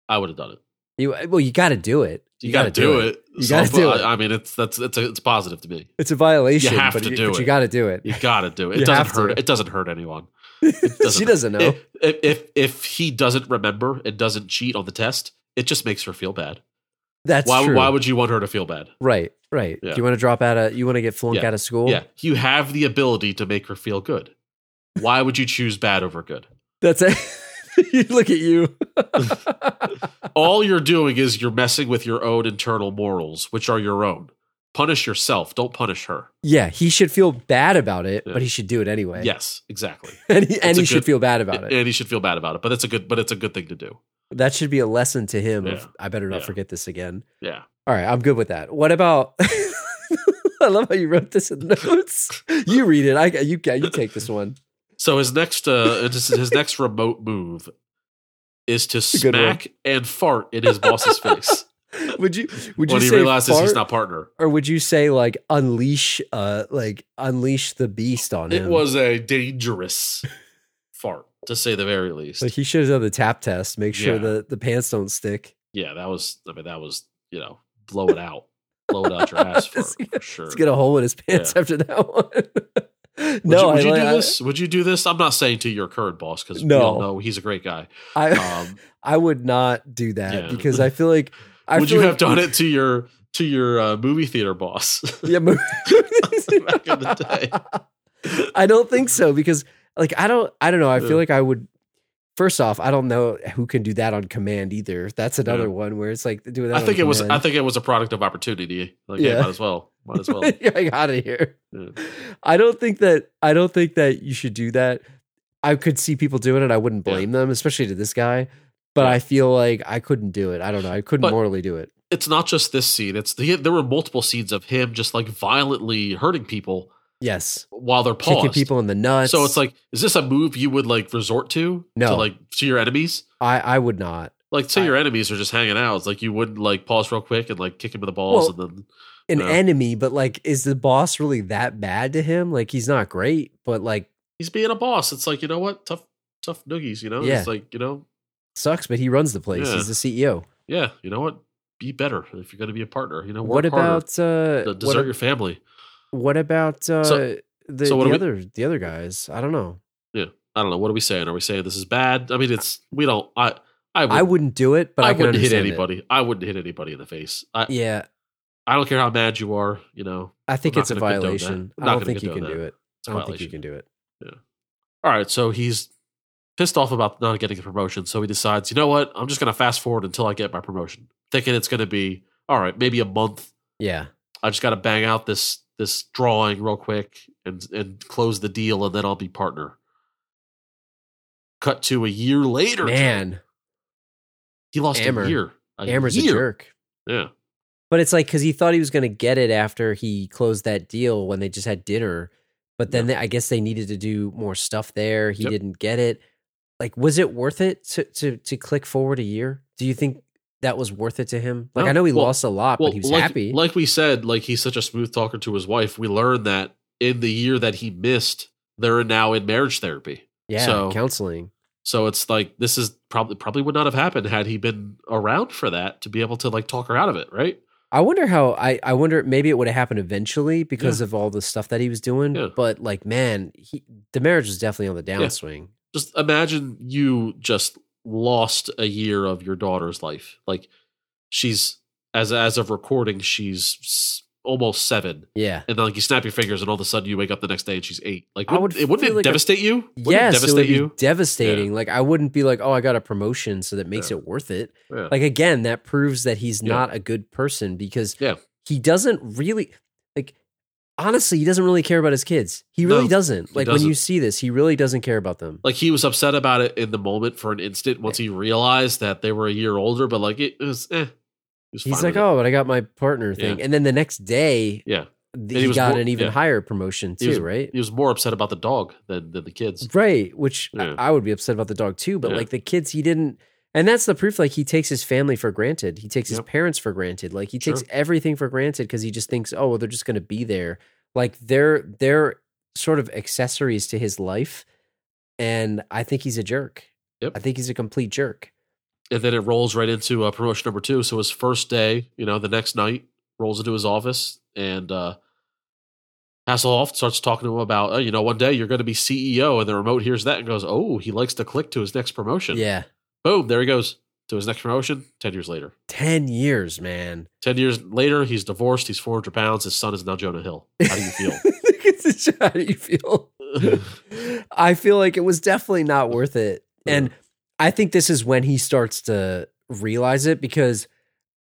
[SPEAKER 3] I would have done it.
[SPEAKER 4] You uh, well, you got to do it.
[SPEAKER 3] You, got to do it.
[SPEAKER 4] You gotta do it.
[SPEAKER 3] I, mean, it's that's it's a, it's positive to me.
[SPEAKER 4] It's a violation.
[SPEAKER 3] You have
[SPEAKER 4] but
[SPEAKER 3] to
[SPEAKER 4] you,
[SPEAKER 3] do
[SPEAKER 4] but
[SPEAKER 3] it.
[SPEAKER 4] you got to do it.
[SPEAKER 3] You got to do it. (laughs) It doesn't
[SPEAKER 4] to.
[SPEAKER 3] hurt. It doesn't hurt anyone. (laughs)
[SPEAKER 4] she
[SPEAKER 3] doesn't-
[SPEAKER 4] doesn't know.
[SPEAKER 3] If, if if he doesn't remember and doesn't cheat on the test, it just makes her feel bad.
[SPEAKER 4] That's
[SPEAKER 3] why
[SPEAKER 4] true.
[SPEAKER 3] why would you want her to feel bad?
[SPEAKER 4] right, right.
[SPEAKER 3] Yeah.
[SPEAKER 4] Do you want to drop out of? You want to get flunked
[SPEAKER 3] Yeah.
[SPEAKER 4] out of school?
[SPEAKER 3] Yeah, you have the ability to make her feel good. Why would you choose bad over good?
[SPEAKER 4] That's it. (laughs) you look at you. (laughs)
[SPEAKER 3] All you're doing is you're messing with your own internal morals, which are your own. Punish yourself. Don't punish her.
[SPEAKER 4] yeah, he should feel bad about it,
[SPEAKER 3] Yeah.
[SPEAKER 4] but he should do it anyway.
[SPEAKER 3] Yes, exactly. (laughs)
[SPEAKER 4] and he, and he should feel bad about it.
[SPEAKER 3] And he should feel bad about it. But it's a good. But it's a good thing to do.
[SPEAKER 4] That should be a lesson to him. Of, I better not
[SPEAKER 3] Yeah.
[SPEAKER 4] forget this again.
[SPEAKER 3] Yeah.
[SPEAKER 4] All right, I'm good with that. What about? (laughs) I love how you wrote this in notes. You read it. I you you take this one.
[SPEAKER 3] So his next uh (laughs) his next remote move is to smack and fart in his boss's face. (laughs)
[SPEAKER 4] would you would you
[SPEAKER 3] when he
[SPEAKER 4] say
[SPEAKER 3] realizes he's
[SPEAKER 4] fart,
[SPEAKER 3] not partner.
[SPEAKER 4] or would you say like unleash uh like unleash the beast on him?
[SPEAKER 3] It was a dangerous fart, to say the very least.
[SPEAKER 4] like he should have done the tap test, make sure
[SPEAKER 3] Yeah.
[SPEAKER 4] the the pants don't stick.
[SPEAKER 3] yeah, that was. I mean, that was you know, blow it out, blow it out your ass (laughs) for, for sure.
[SPEAKER 4] Let's get a hole in his pants
[SPEAKER 3] Yeah.
[SPEAKER 4] after that one. (laughs)
[SPEAKER 3] Would
[SPEAKER 4] no,
[SPEAKER 3] you, would
[SPEAKER 4] I,
[SPEAKER 3] you do
[SPEAKER 4] I-
[SPEAKER 3] this? Would you do this? I'm not saying to your current boss because we
[SPEAKER 4] No.
[SPEAKER 3] all know he's a great guy.
[SPEAKER 4] I,
[SPEAKER 3] Um,
[SPEAKER 4] I would not do that
[SPEAKER 3] Yeah.
[SPEAKER 4] because I feel like I
[SPEAKER 3] would you
[SPEAKER 4] like-
[SPEAKER 3] have done it to your to your uh, movie theater boss? (laughs)
[SPEAKER 4] Yeah, mo- (laughs)
[SPEAKER 3] Back in the day.
[SPEAKER 4] I don't think so because like I don't I don't know. I
[SPEAKER 3] Yeah.
[SPEAKER 4] feel like I would first off, I don't know who can do that on command either. That's another
[SPEAKER 3] Yeah.
[SPEAKER 4] one where it's like doing that.
[SPEAKER 3] I think it was. I think it was a product of opportunity. Like, yeah,
[SPEAKER 4] Yeah.
[SPEAKER 3] might as well. Might as well.
[SPEAKER 4] Like out of here.
[SPEAKER 3] Yeah.
[SPEAKER 4] I don't think that I don't think that you should do that. I could see people doing it. I wouldn't blame them, especially to this guy. But
[SPEAKER 3] Yeah.
[SPEAKER 4] I feel like I couldn't do it. I don't know. I couldn't
[SPEAKER 3] But-
[SPEAKER 4] morally do it.
[SPEAKER 3] It's not just this scene. It's the, there were multiple scenes of him just like violently hurting people
[SPEAKER 4] Yes,
[SPEAKER 3] while they're paused.
[SPEAKER 4] kicking people in the nuts.
[SPEAKER 3] So it's like, is this a move you would like resort to?
[SPEAKER 4] No.
[SPEAKER 3] To like to your enemies?
[SPEAKER 4] I I would not.
[SPEAKER 3] Like, say
[SPEAKER 4] I-
[SPEAKER 3] your enemies are just hanging out. It's like you wouldn't like pause real quick and like kick him in the balls
[SPEAKER 4] Well,
[SPEAKER 3] and then
[SPEAKER 4] An enemy, but like, is the boss really that bad to him? Like, he's not great, but like,
[SPEAKER 3] he's being a boss. It's like, you know what? Tough, tough noogies, you know?
[SPEAKER 4] Yeah.
[SPEAKER 3] It's like, you know,
[SPEAKER 4] sucks. But he runs the place.
[SPEAKER 3] Yeah.
[SPEAKER 4] He's the CEO.
[SPEAKER 3] yeah, you know what? Be better if you're going to be a partner. You know,
[SPEAKER 4] What
[SPEAKER 3] harder.
[SPEAKER 4] about uh?
[SPEAKER 3] To
[SPEAKER 4] What,
[SPEAKER 3] desert your family.
[SPEAKER 4] what about uh?
[SPEAKER 3] So-
[SPEAKER 4] the
[SPEAKER 3] so what
[SPEAKER 4] the
[SPEAKER 3] do we-
[SPEAKER 4] other the other guys? I don't know.
[SPEAKER 3] Yeah, I don't know. What are we saying? Are we saying this is bad? I mean, it's we don't. I I, would,
[SPEAKER 4] I wouldn't do it, but I,
[SPEAKER 3] I, wouldn't hit
[SPEAKER 4] understand it.
[SPEAKER 3] anybody. I wouldn't hit anybody in the face. I
[SPEAKER 4] Yeah,
[SPEAKER 3] I don't care how mad you are. You know.
[SPEAKER 4] I think it's a
[SPEAKER 3] not gonna condone that.
[SPEAKER 4] violation. I don't think you can
[SPEAKER 3] condone
[SPEAKER 4] do it. I don't think you can do it. Yeah.
[SPEAKER 3] All right. So he's pissed off about not getting a promotion. So he decides, you know what? I'm just going to fast forward until I get my promotion, thinking it's going to be all right. Maybe a month.
[SPEAKER 4] Yeah,
[SPEAKER 3] I just got to bang out this this drawing real quick and and close the deal, and then I'll be partner. Cut to a year later.
[SPEAKER 4] man,
[SPEAKER 3] he lost
[SPEAKER 4] Amber.
[SPEAKER 3] a year. A
[SPEAKER 4] Amber's
[SPEAKER 3] year.
[SPEAKER 4] a jerk.
[SPEAKER 3] Yeah.
[SPEAKER 4] But it's like because he thought he was going to get it after he closed that deal when they just had dinner. But then they, I guess they needed to do more stuff there. He
[SPEAKER 3] Yep.
[SPEAKER 4] didn't get it. Like, was it worth it to to to click forward a year? Do you think that was worth it to him? Like,
[SPEAKER 3] No.
[SPEAKER 4] I know he
[SPEAKER 3] Well-
[SPEAKER 4] lost a lot, but he was
[SPEAKER 3] like,
[SPEAKER 4] happy.
[SPEAKER 3] Like we said, like he's such a smooth talker to his wife. We learned that in the year that he missed, they're now in marriage therapy.
[SPEAKER 4] yeah,
[SPEAKER 3] so-
[SPEAKER 4] counseling.
[SPEAKER 3] So it's like this is probably probably would not have happened had he been around for that to be able to like talk her out of it, right?
[SPEAKER 4] I wonder how. I I wonder maybe it would have happened eventually because of all the stuff that he was doing.
[SPEAKER 3] Yeah.
[SPEAKER 4] But like, man, he, the marriage was definitely on the downswing.
[SPEAKER 3] Just imagine you just lost a year of your daughter's life. Like she's as as of recording, she's almost seven,
[SPEAKER 4] Yeah.
[SPEAKER 3] and then like you snap your fingers, and all of a sudden you wake up the next day and she's eight. Like
[SPEAKER 4] would
[SPEAKER 3] it wouldn't it
[SPEAKER 4] like a-
[SPEAKER 3] devastate you? Wouldn't
[SPEAKER 4] yes,
[SPEAKER 3] it
[SPEAKER 4] it
[SPEAKER 3] devastate
[SPEAKER 4] would be
[SPEAKER 3] you?
[SPEAKER 4] devastating. Like I wouldn't be like, oh, I got a promotion, so that makes
[SPEAKER 3] Yeah.
[SPEAKER 4] it worth it.
[SPEAKER 3] Yeah.
[SPEAKER 4] Like again, that proves that he's
[SPEAKER 3] Yeah.
[SPEAKER 4] not a good person because
[SPEAKER 3] Yeah.
[SPEAKER 4] he doesn't really. Honestly, he doesn't really care about his kids. He really
[SPEAKER 3] No,
[SPEAKER 4] doesn't.
[SPEAKER 3] he
[SPEAKER 4] Like when you see this, he really doesn't care about them.
[SPEAKER 3] like he was upset about it in the moment for an instant once he realized that they were a year older, but like it was eh. He was
[SPEAKER 4] He's like, oh, but I got my partner thing,
[SPEAKER 3] Yeah.
[SPEAKER 4] and then the next day,
[SPEAKER 3] yeah.
[SPEAKER 4] he,
[SPEAKER 3] he
[SPEAKER 4] got
[SPEAKER 3] more-
[SPEAKER 4] an even
[SPEAKER 3] yeah.
[SPEAKER 4] higher promotion
[SPEAKER 3] He
[SPEAKER 4] too,
[SPEAKER 3] was,
[SPEAKER 4] right?
[SPEAKER 3] He was more upset about the dog than than the kids.
[SPEAKER 4] Right, which I-
[SPEAKER 3] Yeah.
[SPEAKER 4] I would be upset about the dog too, but like the kids, he didn't. And that's the proof. Like he takes his family for granted. He takes his parents for granted. Like he takes everything for granted because he just thinks, oh, well, they're just going to be there. Like they're they're sort of accessories to his life. And I think he's a jerk.
[SPEAKER 3] Yep.
[SPEAKER 4] I think he's a complete jerk.
[SPEAKER 3] And then it rolls right into uh, promotion number two. So his first day, you know, the next night, rolls into his office and uh Hasselhoff starts talking to him about, oh, you know, one day you're going to be CEO, and the remote hears that and goes, "Oh, he likes to click to his next promotion."
[SPEAKER 4] Yeah,
[SPEAKER 3] Boom, there he goes to his next promotion. Ten years later,
[SPEAKER 4] ten years, man.
[SPEAKER 3] ten years later, he's divorced. He's four hundred pounds. His son is now Jonah Hill. How do you feel? (laughs)
[SPEAKER 4] How do you feel? (laughs) I feel like it was definitely not worth it. And I think this is when he starts to realize it because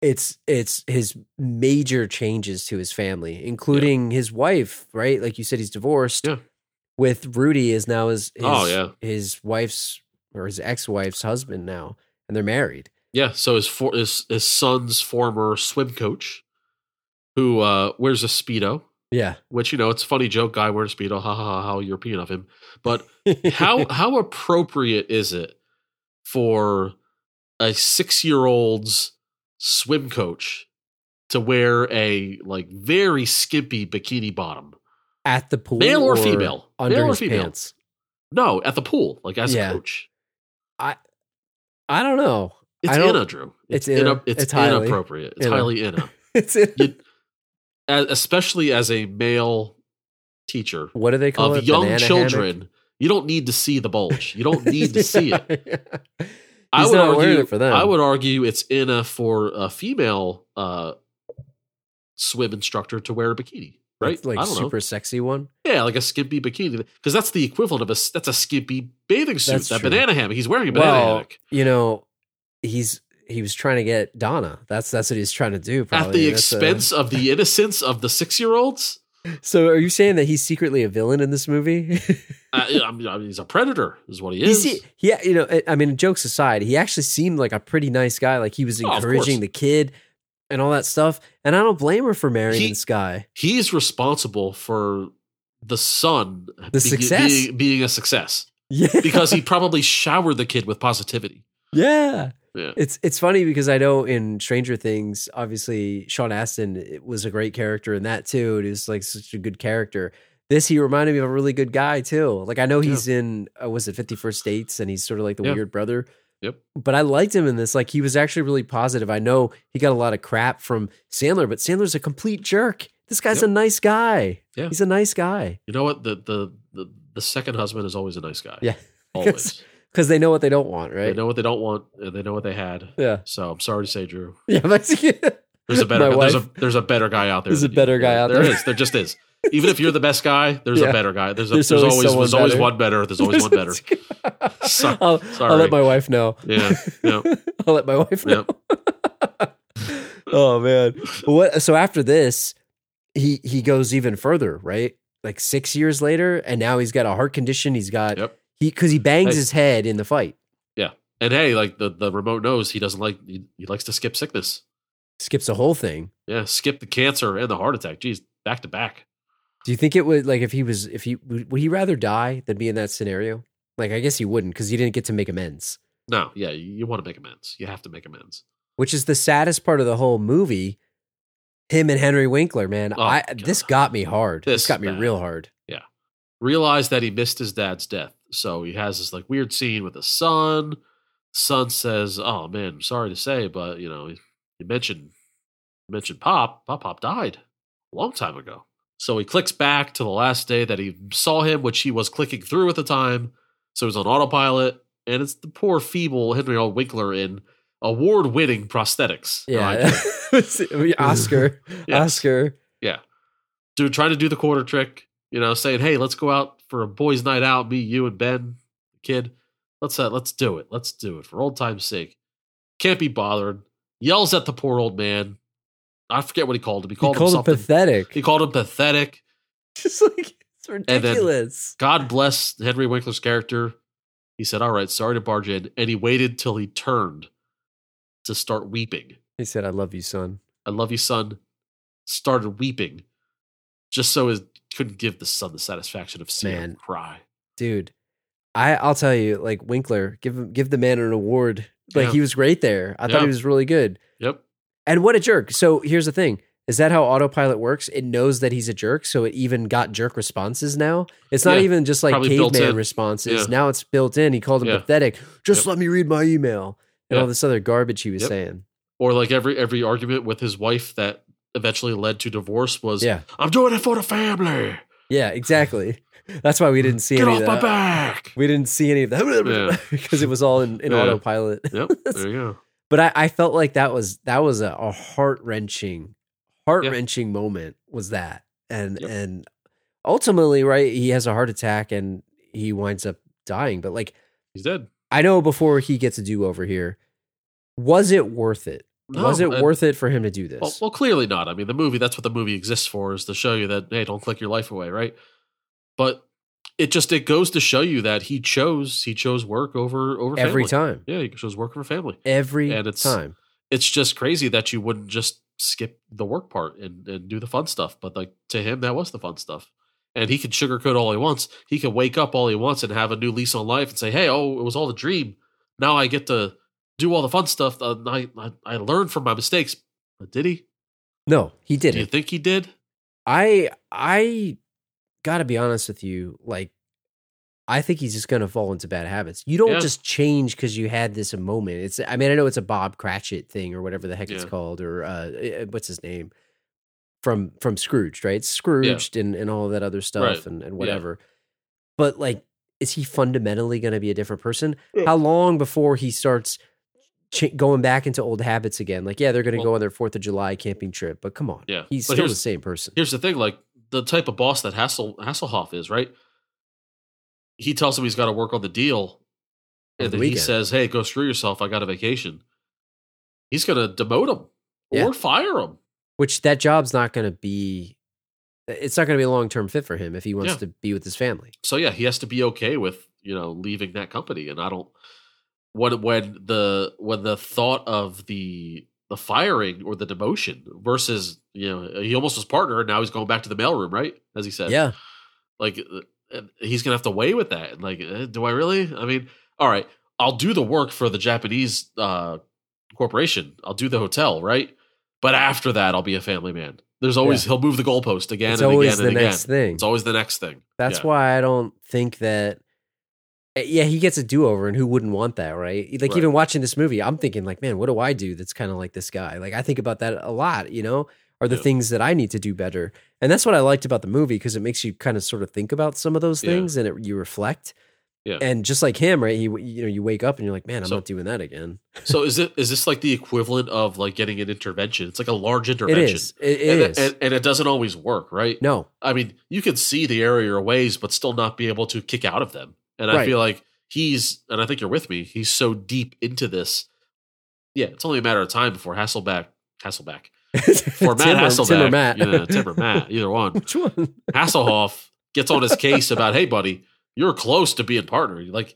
[SPEAKER 4] it's it's his major changes to his family, including his wife, right? Like you said, he's divorced.
[SPEAKER 3] Yeah.
[SPEAKER 4] With Rudy is now his, his
[SPEAKER 3] Oh, yeah.
[SPEAKER 4] his wife's or his ex-wife's husband now. And they're married.
[SPEAKER 3] Yeah, so his for, his his son's former swim coach, who uh, wears a speedo,
[SPEAKER 4] Yeah.
[SPEAKER 3] which you know it's a funny joke. Guy wearing a speedo, ha ha ha, how European of him. But how (laughs) how appropriate is it for a six year old's swim coach to wear a like very skimpy bikini bottom.
[SPEAKER 4] At the pool,
[SPEAKER 3] Male or female?
[SPEAKER 4] under
[SPEAKER 3] Male or female?
[SPEAKER 4] pants.
[SPEAKER 3] No, at the pool, like as
[SPEAKER 4] Yeah.
[SPEAKER 3] a coach.
[SPEAKER 4] I I don't know.
[SPEAKER 3] It's
[SPEAKER 4] don't-
[SPEAKER 3] inna, Drew.
[SPEAKER 4] it's
[SPEAKER 3] inna-
[SPEAKER 4] inna.
[SPEAKER 3] It's,
[SPEAKER 4] It's highly
[SPEAKER 3] inappropriate. It's
[SPEAKER 4] inna.
[SPEAKER 3] highly inna. (laughs)
[SPEAKER 4] It's in,
[SPEAKER 3] You- especially as a male teacher
[SPEAKER 4] what do they call it?
[SPEAKER 3] of
[SPEAKER 4] it?
[SPEAKER 3] young children, you don't need to see the bulge. You don't need to see it. (laughs) I would argue
[SPEAKER 4] it for them.
[SPEAKER 3] I would argue it's inna for a female uh, swim instructor to wear a bikini, right?
[SPEAKER 4] It's like super
[SPEAKER 3] know.
[SPEAKER 4] sexy one.
[SPEAKER 3] Yeah, like a skimpy bikini, because that's the equivalent of a that's a skimpy bathing suit.
[SPEAKER 4] That's
[SPEAKER 3] that
[SPEAKER 4] true.
[SPEAKER 3] banana hammock. He's wearing a banana
[SPEAKER 4] Well,
[SPEAKER 3] hammock
[SPEAKER 4] you know, he's he was trying to get Donna. That's that's what he's trying to do. Probably.
[SPEAKER 3] at the
[SPEAKER 4] That's a-
[SPEAKER 3] expense of the innocence of the six year olds.
[SPEAKER 4] so, are you saying that he's secretly a villain in this movie?
[SPEAKER 3] Uh, I mean, I mean, he's a predator, is what he is.
[SPEAKER 4] see, yeah, you know, I- mean, jokes aside, he actually seemed like a pretty nice guy. Like he was
[SPEAKER 3] Oh,
[SPEAKER 4] encouraging
[SPEAKER 3] course.
[SPEAKER 4] the kid and all that stuff. And I don't blame her for marrying
[SPEAKER 3] He-
[SPEAKER 4] this guy.
[SPEAKER 3] He's responsible for the son
[SPEAKER 4] The success.
[SPEAKER 3] being, being a success
[SPEAKER 4] Yeah,
[SPEAKER 3] because he (laughs) probably showered the kid with positivity.
[SPEAKER 4] yeah.
[SPEAKER 3] Yeah.
[SPEAKER 4] It's it's funny because I know in Stranger Things, obviously Sean Astin was a great character in that too. It was like such a good character. This he reminded me of a really good guy too. Like I know he's in uh, was it Fifty First Dates and he's sort of like the
[SPEAKER 3] Yeah.
[SPEAKER 4] weird brother.
[SPEAKER 3] Yep.
[SPEAKER 4] But I liked him in this. Like he was actually really positive. I know he got a lot of crap from Sandler, but Sandler's a complete jerk. This guy's
[SPEAKER 3] Yep.
[SPEAKER 4] a nice guy.
[SPEAKER 3] Yeah.
[SPEAKER 4] He's a nice guy
[SPEAKER 3] You know what? The the the, the second husband is always a nice guy.
[SPEAKER 4] Yeah. (laughs)
[SPEAKER 3] Always.
[SPEAKER 4] because they know what they don't want, right?
[SPEAKER 3] They know what they don't want they know what they had.
[SPEAKER 4] Yeah,
[SPEAKER 3] So I'm sorry to say, Drew.
[SPEAKER 4] yeah. (laughs) But
[SPEAKER 3] There's a better there's a there's a better guy out there.
[SPEAKER 4] There's a
[SPEAKER 3] than you.
[SPEAKER 4] better guy out
[SPEAKER 3] There
[SPEAKER 4] there.
[SPEAKER 3] is. There just is. Even if you're the best guy, there's
[SPEAKER 4] Yeah.
[SPEAKER 3] a better guy. There's a,
[SPEAKER 4] There's
[SPEAKER 3] there's,
[SPEAKER 4] always
[SPEAKER 3] always there's always
[SPEAKER 4] better.
[SPEAKER 3] one better. There's always one better. (laughs) So-
[SPEAKER 4] I'll, I'll let my wife know.
[SPEAKER 3] Yeah. Yeah. (laughs)
[SPEAKER 4] I'll let my wife know. (laughs) Oh man. What so after this, he he goes even further, right? Like six years later, and now he's got a heart condition. He's got
[SPEAKER 3] Yep.
[SPEAKER 4] he because he bangs
[SPEAKER 3] Hey.
[SPEAKER 4] his head in the fight. Yeah.
[SPEAKER 3] And hey, like the, the remote knows he doesn't like he, he likes to skip sickness.
[SPEAKER 4] Skips the whole thing.
[SPEAKER 3] Yeah, skip the cancer and the heart attack. Geez, back to back.
[SPEAKER 4] Do you think it would like if he was if he would, would he rather die than be in that scenario? Like I guess he wouldn't because he didn't get to make amends.
[SPEAKER 3] No, yeah, you, you want to make amends. You have to make amends.
[SPEAKER 4] Which is the saddest part of the whole movie. Him and Henry Winkler, man.
[SPEAKER 3] Oh,
[SPEAKER 4] I
[SPEAKER 3] God.
[SPEAKER 4] this got me hard. This,
[SPEAKER 3] This
[SPEAKER 4] got me
[SPEAKER 3] bad.
[SPEAKER 4] real hard. Yeah.
[SPEAKER 3] Realized that he missed his dad's death, so he has this like weird scene with his son. Son says, "Oh man, sorry to say, but you know, you mentioned you mentioned Pop. Pop Pop died a long time ago." So he clicks back to the last day that he saw him, which he was clicking through at the time. So he's on autopilot, and it's the poor, feeble Henry L. Winkler in award-winning prosthetics.
[SPEAKER 4] Yeah.
[SPEAKER 3] Like, (laughs)
[SPEAKER 4] Oscar. (laughs) Oscar.
[SPEAKER 3] Yeah, dude trying to do the quarter trick, you know, saying, "Hey, let's go out for a boys' night out, me, you, and Ben, the kid. Let's uh, let's do it. Let's do it for old time's sake." Can't be bothered. Yells at the poor old man. I forget what he called him. He called,
[SPEAKER 4] He
[SPEAKER 3] called, him
[SPEAKER 4] him pathetic.
[SPEAKER 3] he called him pathetic. (laughs)
[SPEAKER 4] Just like it's ridiculous.
[SPEAKER 3] God bless Henry Winkler's character. He said, "All right, sorry to barge in," and he waited till he turned to start weeping.
[SPEAKER 4] he said, "I love you, son."
[SPEAKER 3] I love you, son. Started weeping, just so he couldn't give the son the satisfaction of seeing
[SPEAKER 4] Man.
[SPEAKER 3] him cry.
[SPEAKER 4] Dude, I I'll tell you, like Winkler, give him give the man an award. Like
[SPEAKER 3] Yeah.
[SPEAKER 4] he was great there. I thought he was really good.
[SPEAKER 3] Yep.
[SPEAKER 4] And what a jerk. So here's the thing. Is that how autopilot works? It knows that he's a jerk, so it even got jerk responses now. It's not
[SPEAKER 3] Yeah,
[SPEAKER 4] even just like caveman responses.
[SPEAKER 3] Yeah.
[SPEAKER 4] Now it's built in. He called him
[SPEAKER 3] Yeah.
[SPEAKER 4] pathetic. Just
[SPEAKER 3] Yep.
[SPEAKER 4] let me read my email and all this other garbage he was
[SPEAKER 3] Yep.
[SPEAKER 4] saying.
[SPEAKER 3] Or like every every argument with his wife that eventually led to divorce was,
[SPEAKER 4] Yeah.
[SPEAKER 3] I'm doing it for the family.
[SPEAKER 4] Yeah, exactly. (laughs) That's why we didn't see
[SPEAKER 3] Get
[SPEAKER 4] any
[SPEAKER 3] off
[SPEAKER 4] of
[SPEAKER 3] my
[SPEAKER 4] that.
[SPEAKER 3] back.
[SPEAKER 4] We didn't see any of that (laughs) because (laughs) it was all in, in autopilot.
[SPEAKER 3] Yep. There you go.
[SPEAKER 4] But I, I felt like that was that was a, a heart wrenching, heart wrenching moment. Was that and
[SPEAKER 3] Yep.
[SPEAKER 4] and ultimately, right? He has a heart attack and he winds up dying. But like
[SPEAKER 3] He's dead.
[SPEAKER 4] I know before he gets a do over here, was it worth it?
[SPEAKER 3] No,
[SPEAKER 4] was it
[SPEAKER 3] and-
[SPEAKER 4] worth it for him to do this?
[SPEAKER 3] Well, well, clearly not. I mean, the movie, that's what the movie exists for, is to show you that, hey, don't click your life away, right? But it just, it goes to show you that he chose, he chose work over, over
[SPEAKER 4] Every
[SPEAKER 3] family.
[SPEAKER 4] time,
[SPEAKER 3] Yeah, he chose work over family.
[SPEAKER 4] every
[SPEAKER 3] And it's-
[SPEAKER 4] time.
[SPEAKER 3] It's just crazy that you wouldn't just skip the work part and, and do the fun stuff. But like to him, that was the fun stuff. And he can sugarcoat all he wants. He can wake up all he wants and have a new lease on life and say, hey, oh, it was all a dream. Now I get to do all the fun stuff. I, I I learned from my mistakes. But did he?
[SPEAKER 4] No, he
[SPEAKER 3] didn't. You think he did?
[SPEAKER 4] I I gotta be honest with you. Like, I think he's just gonna fall into bad habits. You don't
[SPEAKER 3] Yeah.
[SPEAKER 4] just change because you had this moment. It's. I mean, I know it's a Bob Cratchit thing or whatever the heck it's called, or uh, eh, what's his name from from Scrooged, right? Scrooged and and all that other stuff
[SPEAKER 3] Right.
[SPEAKER 4] and and
[SPEAKER 3] Yeah.
[SPEAKER 4] whatever. But like, is he fundamentally gonna be a different person? How long before he starts? ch- Going back into old habits again, like yeah, they're going to
[SPEAKER 3] Well-
[SPEAKER 4] go on their Fourth of July camping trip, but come on,
[SPEAKER 3] Yeah.
[SPEAKER 4] he's
[SPEAKER 3] But
[SPEAKER 4] still the same person.
[SPEAKER 3] Here's the thing: like the type of boss that Hassel Hasselhoff is, right? He tells him he's got to work on the deal, and
[SPEAKER 4] the
[SPEAKER 3] then he says, "Hey, go screw yourself. I got a vacation." He's going to demote him
[SPEAKER 4] Yeah.
[SPEAKER 3] or fire him.
[SPEAKER 4] which that job's not going to be it's not going to be a long-term fit for him if he wants
[SPEAKER 3] Yeah.
[SPEAKER 4] to be with his family
[SPEAKER 3] So yeah, he has to be okay with you know leaving that company. And I don't when when the when the thought of the the firing or the demotion versus you know he almost was partner and now he's going back to the mailroom, right? As he said,
[SPEAKER 4] yeah
[SPEAKER 3] like uh, he's gonna have to weigh with that. Like, uh, do I really? I mean, all right, I'll do the work for the Japanese uh, corporation. I'll do the hotel, right? But after that, I'll be a family man. There's always he'll move the goalpost again
[SPEAKER 4] it's
[SPEAKER 3] and
[SPEAKER 4] always
[SPEAKER 3] again
[SPEAKER 4] the
[SPEAKER 3] and again.
[SPEAKER 4] next thing
[SPEAKER 3] It's always the next thing.
[SPEAKER 4] that's
[SPEAKER 3] Yeah.
[SPEAKER 4] why i don't think that Uh, yeah he gets a do-over and who wouldn't want that right like
[SPEAKER 3] Right.
[SPEAKER 4] even watching this movie i'm thinking like man what do i do that's kind of like this guy like i think about that a lot you know are the
[SPEAKER 3] Yeah.
[SPEAKER 4] things that i need to do better and that's what i liked about the movie because it makes you kind of sort of think about some of those
[SPEAKER 3] Yeah.
[SPEAKER 4] things and it, you reflect
[SPEAKER 3] Yeah.
[SPEAKER 4] and just like him right he you know you wake up and you're like man i'm
[SPEAKER 3] So-
[SPEAKER 4] not doing that again
[SPEAKER 3] So is it (laughs) is this like the equivalent of like getting an intervention? It's like a large intervention.
[SPEAKER 4] is it, it
[SPEAKER 3] and,
[SPEAKER 4] is
[SPEAKER 3] and, and it doesn't always work, right?
[SPEAKER 4] no
[SPEAKER 3] I mean, you can see the area ways, but still not be able to kick out of them. And I feel like he's, and I think you're with me. He's so deep into this. Yeah, it's only a matter of time before Hasselbeck, Hasselbeck, (laughs) for Matt
[SPEAKER 4] Tim or-
[SPEAKER 3] Hasselbeck,
[SPEAKER 4] Tim or Matt.
[SPEAKER 3] you know, Tim or Matt, (laughs) either one.
[SPEAKER 4] Which one?
[SPEAKER 3] Hasselhoff gets on his case about, hey, buddy, you're close to being partner. Like,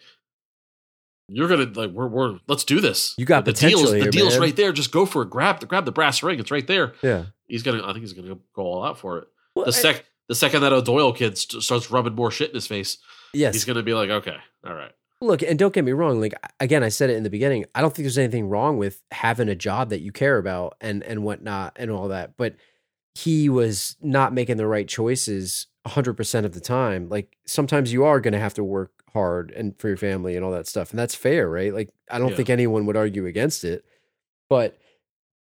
[SPEAKER 3] you're gonna like we're we're let's do this.
[SPEAKER 4] You got
[SPEAKER 3] the deals.
[SPEAKER 4] here,
[SPEAKER 3] the deal's
[SPEAKER 4] man.
[SPEAKER 3] right there. Just go for it. Grab the grab the brass ring. It's right there.
[SPEAKER 4] Yeah.
[SPEAKER 3] He's gonna. I think he's gonna go all out for it.
[SPEAKER 4] Well,
[SPEAKER 3] The
[SPEAKER 4] I-
[SPEAKER 3] sec the second that O'Doyle kid st- starts rubbing more shit in his face,
[SPEAKER 4] yes.
[SPEAKER 3] he's gonna be like, okay, all right,
[SPEAKER 4] Look, and don't get me wrong. Like again, I said it in the beginning. I don't think there's anything wrong with having a job that you care about and and whatnot and all that. But he was not making the right choices 100 percent of the time. Like sometimes you are going to have to work hard and for your family and all that stuff, and that's fair, right? Like I don't
[SPEAKER 3] Yeah.
[SPEAKER 4] think anyone would argue against it. But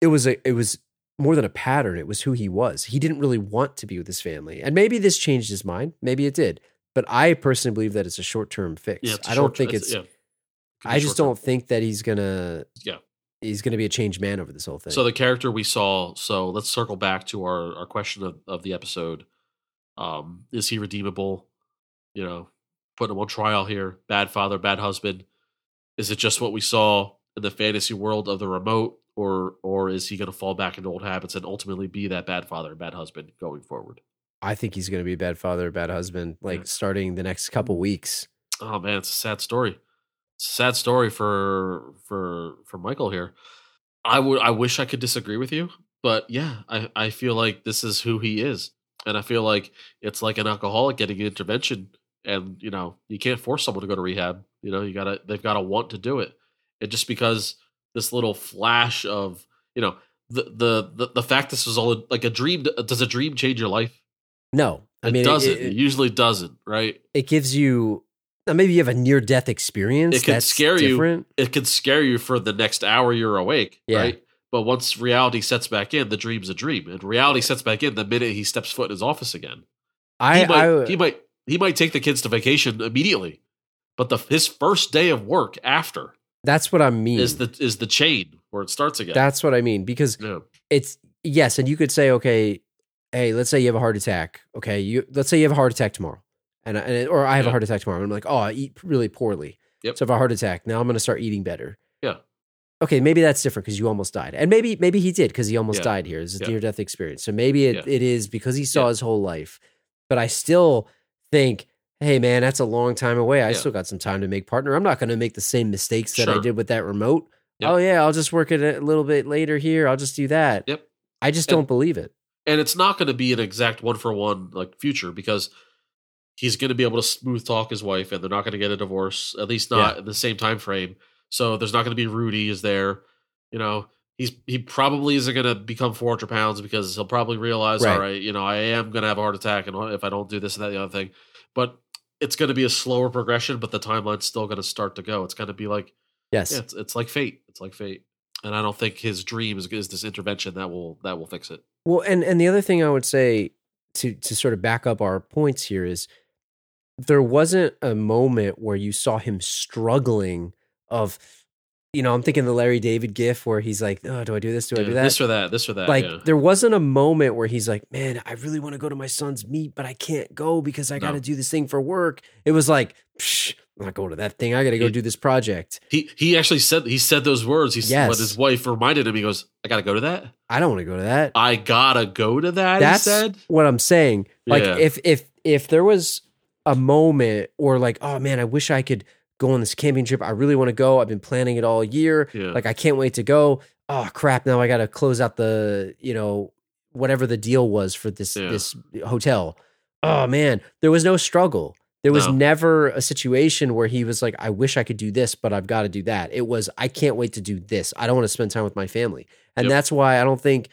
[SPEAKER 4] it was a it was more than a pattern. It was who he was. He didn't really want to be with his family, and maybe this changed his mind. Maybe it did. But I personally believe that it's a short term fix.
[SPEAKER 3] yeah.
[SPEAKER 4] I don't think it's.
[SPEAKER 3] yeah.
[SPEAKER 4] I just don't think that he's gonna.
[SPEAKER 3] Yeah.
[SPEAKER 4] He's gonna be a changed man over this whole thing.
[SPEAKER 3] So the character we saw. So let's circle back to our our question of, of the episode. Um, is he redeemable? You know, putting him on trial here. Bad father, bad husband. Is it just what we saw in the fantasy world of the remote, or or is he going to fall back into old habits and ultimately be that bad father, bad husband going forward?
[SPEAKER 4] I think he's gonna be a bad father, a bad husband. Like
[SPEAKER 3] Yeah.
[SPEAKER 4] starting the next couple weeks.
[SPEAKER 3] Oh man, it's a sad story. It's a sad story for for for Michael here. I would I wish I could disagree with you, but yeah, I I feel like this is who he is, and I feel like it's like an alcoholic getting an intervention, and you know you can't force someone to go to rehab. You know you gotta they've got to want to do it, and just because this little flash of you know the the the, the fact this was all like a dream does a dream change your life?
[SPEAKER 4] No, I
[SPEAKER 3] It
[SPEAKER 4] mean
[SPEAKER 3] doesn't.
[SPEAKER 4] It,
[SPEAKER 3] It,
[SPEAKER 4] it,
[SPEAKER 3] usually doesn't, right?
[SPEAKER 4] it gives you. Now maybe you have a near death experience.
[SPEAKER 3] It can scare you. it can scare you for the next hour you're awake,
[SPEAKER 4] Yeah.
[SPEAKER 3] right? But once reality sets back in, the dream's a dream, and reality sets back in the minute he steps foot in his office again.
[SPEAKER 4] I,
[SPEAKER 3] He might,
[SPEAKER 4] I
[SPEAKER 3] he might, he might take the kids to vacation immediately, but the his first day of work after
[SPEAKER 4] that's what I mean.
[SPEAKER 3] is the is the chain where it starts again.
[SPEAKER 4] that's what I mean because
[SPEAKER 3] yeah,
[SPEAKER 4] it's yes, and you could say, okay, hey, let's say you have a heart attack. Okay, you let's say you have a heart attack tomorrow, and, I- and or I have a heart attack tomorrow. And I'm like, oh, I eat really poorly.
[SPEAKER 3] Yep.
[SPEAKER 4] So I have a heart attack. Now I'm going to start eating better.
[SPEAKER 3] Yeah.
[SPEAKER 4] Okay, maybe that's different because you almost died, and maybe maybe he did because he almost
[SPEAKER 3] Yeah.
[SPEAKER 4] died here. It's a
[SPEAKER 3] Yeah.
[SPEAKER 4] near death experience. So maybe it,
[SPEAKER 3] Yeah.
[SPEAKER 4] it is because he saw
[SPEAKER 3] Yeah.
[SPEAKER 4] his whole life. But I still think. Hey man, that's a long time away. I
[SPEAKER 3] Yeah.
[SPEAKER 4] still got some time to make partner. I'm not going to make the same mistakes that I did with that remote.
[SPEAKER 3] Yep.
[SPEAKER 4] Oh yeah, I'll just work it a little bit later here. I'll just do that.
[SPEAKER 3] Yep.
[SPEAKER 4] I just
[SPEAKER 3] And-
[SPEAKER 4] don't believe it.
[SPEAKER 3] And it's not going to be an exact one for one like future because he's going to be able to smooth talk his wife, and they're not going to get a divorce, at least not in the same time frame. So there's not going to be Rudy is there. You know, he's he probably isn't going to become 400 pounds because he'll probably realize,
[SPEAKER 4] Right.
[SPEAKER 3] all right, you know, I am going to have a heart attack, and if I don't do this and that, the other thing, but it's going to be a slower progression, but the timeline's still going to start to go. It's going to be like,
[SPEAKER 4] Yes.
[SPEAKER 3] yeah, it's it's like fate. It's like fate, and I don't think his dream is, is this intervention that will that will fix it.
[SPEAKER 4] Well, and and the other thing I would say to to sort of back up our points here is there wasn't a moment where you saw him struggling of you know, I'm thinking the Larry David gif where he's like, "Oh, do I do this? Do I do that?"
[SPEAKER 3] This or that. This or that.
[SPEAKER 4] like
[SPEAKER 3] yeah.
[SPEAKER 4] there wasn't a moment where he's like, "Man, I really want to go to my son's meet, but I can't go because I got to do this thing for work." It was like, Psh, "I'm not going to that thing. I got to go
[SPEAKER 3] He-
[SPEAKER 4] do this project.
[SPEAKER 3] He he actually said he said those words. He
[SPEAKER 4] Yes.
[SPEAKER 3] but his wife reminded him. He goes, "I got to go to that.
[SPEAKER 4] I don't want to go to that."
[SPEAKER 3] I gotta go to that."
[SPEAKER 4] That's
[SPEAKER 3] he said,
[SPEAKER 4] what I'm saying. Like
[SPEAKER 3] Yeah.
[SPEAKER 4] if if if there was a moment or like, oh man, I wish I could go on this camping trip. I really want to go. I've been planning it all year.
[SPEAKER 3] Yeah.
[SPEAKER 4] Like I can't wait to go. Oh crap! Now I got to close out the you know whatever the deal was for this
[SPEAKER 3] Yeah.
[SPEAKER 4] this hotel. Oh man, there was no struggle. There was
[SPEAKER 3] No.
[SPEAKER 4] never a situation where he was like, I wish I could do this, but I've got to do that. It was, I can't wait to do this. I don't want to spend time with my family. And
[SPEAKER 3] Yep.
[SPEAKER 4] that's why I don't think,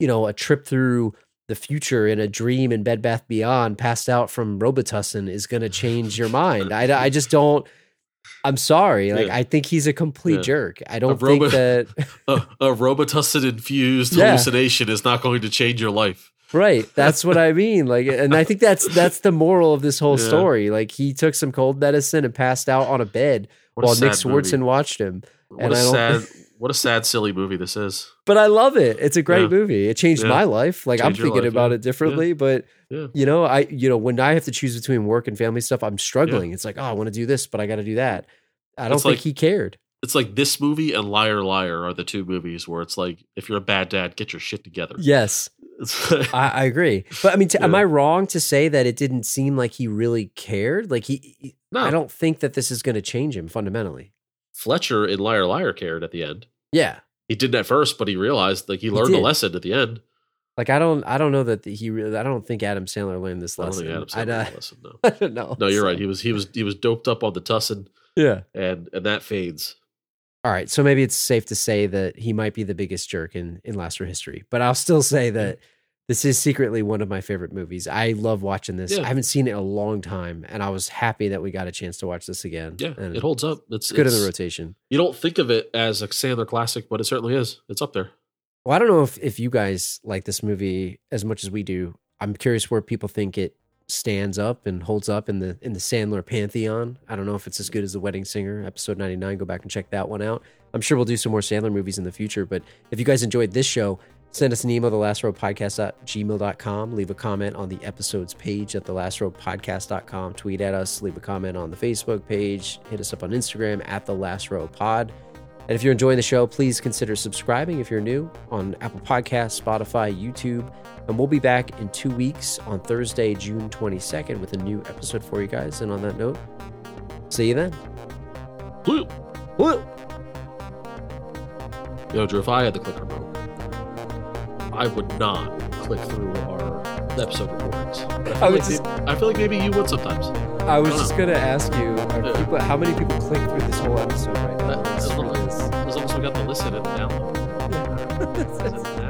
[SPEAKER 4] you know, a trip through the future in a dream in Bed Bath Beyond passed out from Robitussin is going to change your mind. I, I just don't. I'm sorry. Like
[SPEAKER 3] Yeah.
[SPEAKER 4] I think he's a complete
[SPEAKER 3] Yeah.
[SPEAKER 4] jerk. I don't
[SPEAKER 3] Robo-
[SPEAKER 4] think that (laughs)
[SPEAKER 3] a, a Robitussin infused
[SPEAKER 4] Yeah.
[SPEAKER 3] hallucination is not going to change your life.
[SPEAKER 4] Right. (laughs) That's what I mean. Like, and I think that's that's the moral of this whole
[SPEAKER 3] Yeah.
[SPEAKER 4] story. Like he took some cold medicine and passed out on a bed
[SPEAKER 3] What a
[SPEAKER 4] while Nick
[SPEAKER 3] sad
[SPEAKER 4] Swardson
[SPEAKER 3] movie.
[SPEAKER 4] watched him.
[SPEAKER 3] What
[SPEAKER 4] and
[SPEAKER 3] a
[SPEAKER 4] I don't-
[SPEAKER 3] sad, (laughs) what a sad, silly movie this is.
[SPEAKER 4] But I love it. It's a great
[SPEAKER 3] Yeah.
[SPEAKER 4] movie. It changed
[SPEAKER 3] Yeah.
[SPEAKER 4] my life. Like I'm thinking
[SPEAKER 3] life,
[SPEAKER 4] about
[SPEAKER 3] yeah.
[SPEAKER 4] it differently. But you know, I you know when I have to choose between work and family stuff, I'm struggling. It's like, oh, I want to do this, but I got to do that. I don't
[SPEAKER 3] It's
[SPEAKER 4] think
[SPEAKER 3] like-
[SPEAKER 4] he cared.
[SPEAKER 3] It's like this movie and Liar Liar are the two movies where it's like if you're a bad dad, get your shit together.
[SPEAKER 4] Yes, I, I agree. But I mean, t- am I wrong to say that it didn't seem like he really cared? Like he, he-
[SPEAKER 3] no,
[SPEAKER 4] I don't think that this is going to change him fundamentally.
[SPEAKER 3] Fletcher in Liar Liar cared at the end.
[SPEAKER 4] Yeah.
[SPEAKER 3] He didn't at first, but he realized like he learned a lesson at the end.
[SPEAKER 4] Like I don't, I don't know that he really. I don't think Adam Sandler learned this
[SPEAKER 3] I don't
[SPEAKER 4] lesson.
[SPEAKER 3] think Adam Sandler learned uh, a lesson. No, (laughs)
[SPEAKER 4] I don't know.
[SPEAKER 3] no, you're
[SPEAKER 4] So-
[SPEAKER 3] right. He was he was he was doped up on the tussin,
[SPEAKER 4] Yeah.
[SPEAKER 3] and and that fades.
[SPEAKER 4] All right, so maybe it's safe to say that he might be the biggest jerk in in Last history, but I'll still say that this is secretly one of my favorite movies. I love watching this.
[SPEAKER 3] Yeah.
[SPEAKER 4] I haven't seen it in a long time, and I was happy that we got a chance to watch this again.
[SPEAKER 3] Yeah,
[SPEAKER 4] and
[SPEAKER 3] it holds up. It's,
[SPEAKER 4] it's good in the rotation.
[SPEAKER 3] You don't think of it as a Sandler classic, but it certainly is. It's up there.
[SPEAKER 4] Well, I don't know if if you guys like this movie as much as we do. I'm curious where people think it stands up and holds up in the in the Sandler pantheon. I don't know if it's as good as The Wedding Singer, episode 99. Go back and check that one out. I'm sure we'll do some more Sandler movies in the future, but if you guys enjoyed this show, send us an email, at thelastrowpodcast.gmail.com. Leave a comment on the episodes page at thelastrowpodcast.com. Tweet at us, leave a comment on the Facebook page, hit us up on Instagram at the Last Pod. And if you're enjoying the show, please consider subscribing if you're new on Apple Podcasts, Spotify, YouTube. And we'll be back in two weeks on Thursday, June 22nd, with a new episode for you guys. And on that note, see you then.
[SPEAKER 3] Woo!
[SPEAKER 4] Woo!
[SPEAKER 3] Yo, Drew, if I had the click remote, I would not click through our episode recordings. I
[SPEAKER 4] I would
[SPEAKER 3] like,
[SPEAKER 4] just-
[SPEAKER 3] maybe, I feel like maybe you would sometimes.
[SPEAKER 4] I was
[SPEAKER 3] I
[SPEAKER 4] just going to ask you people, how many people click through this whole episode right now?
[SPEAKER 3] As listen and download.
[SPEAKER 4] Yeah. (laughs)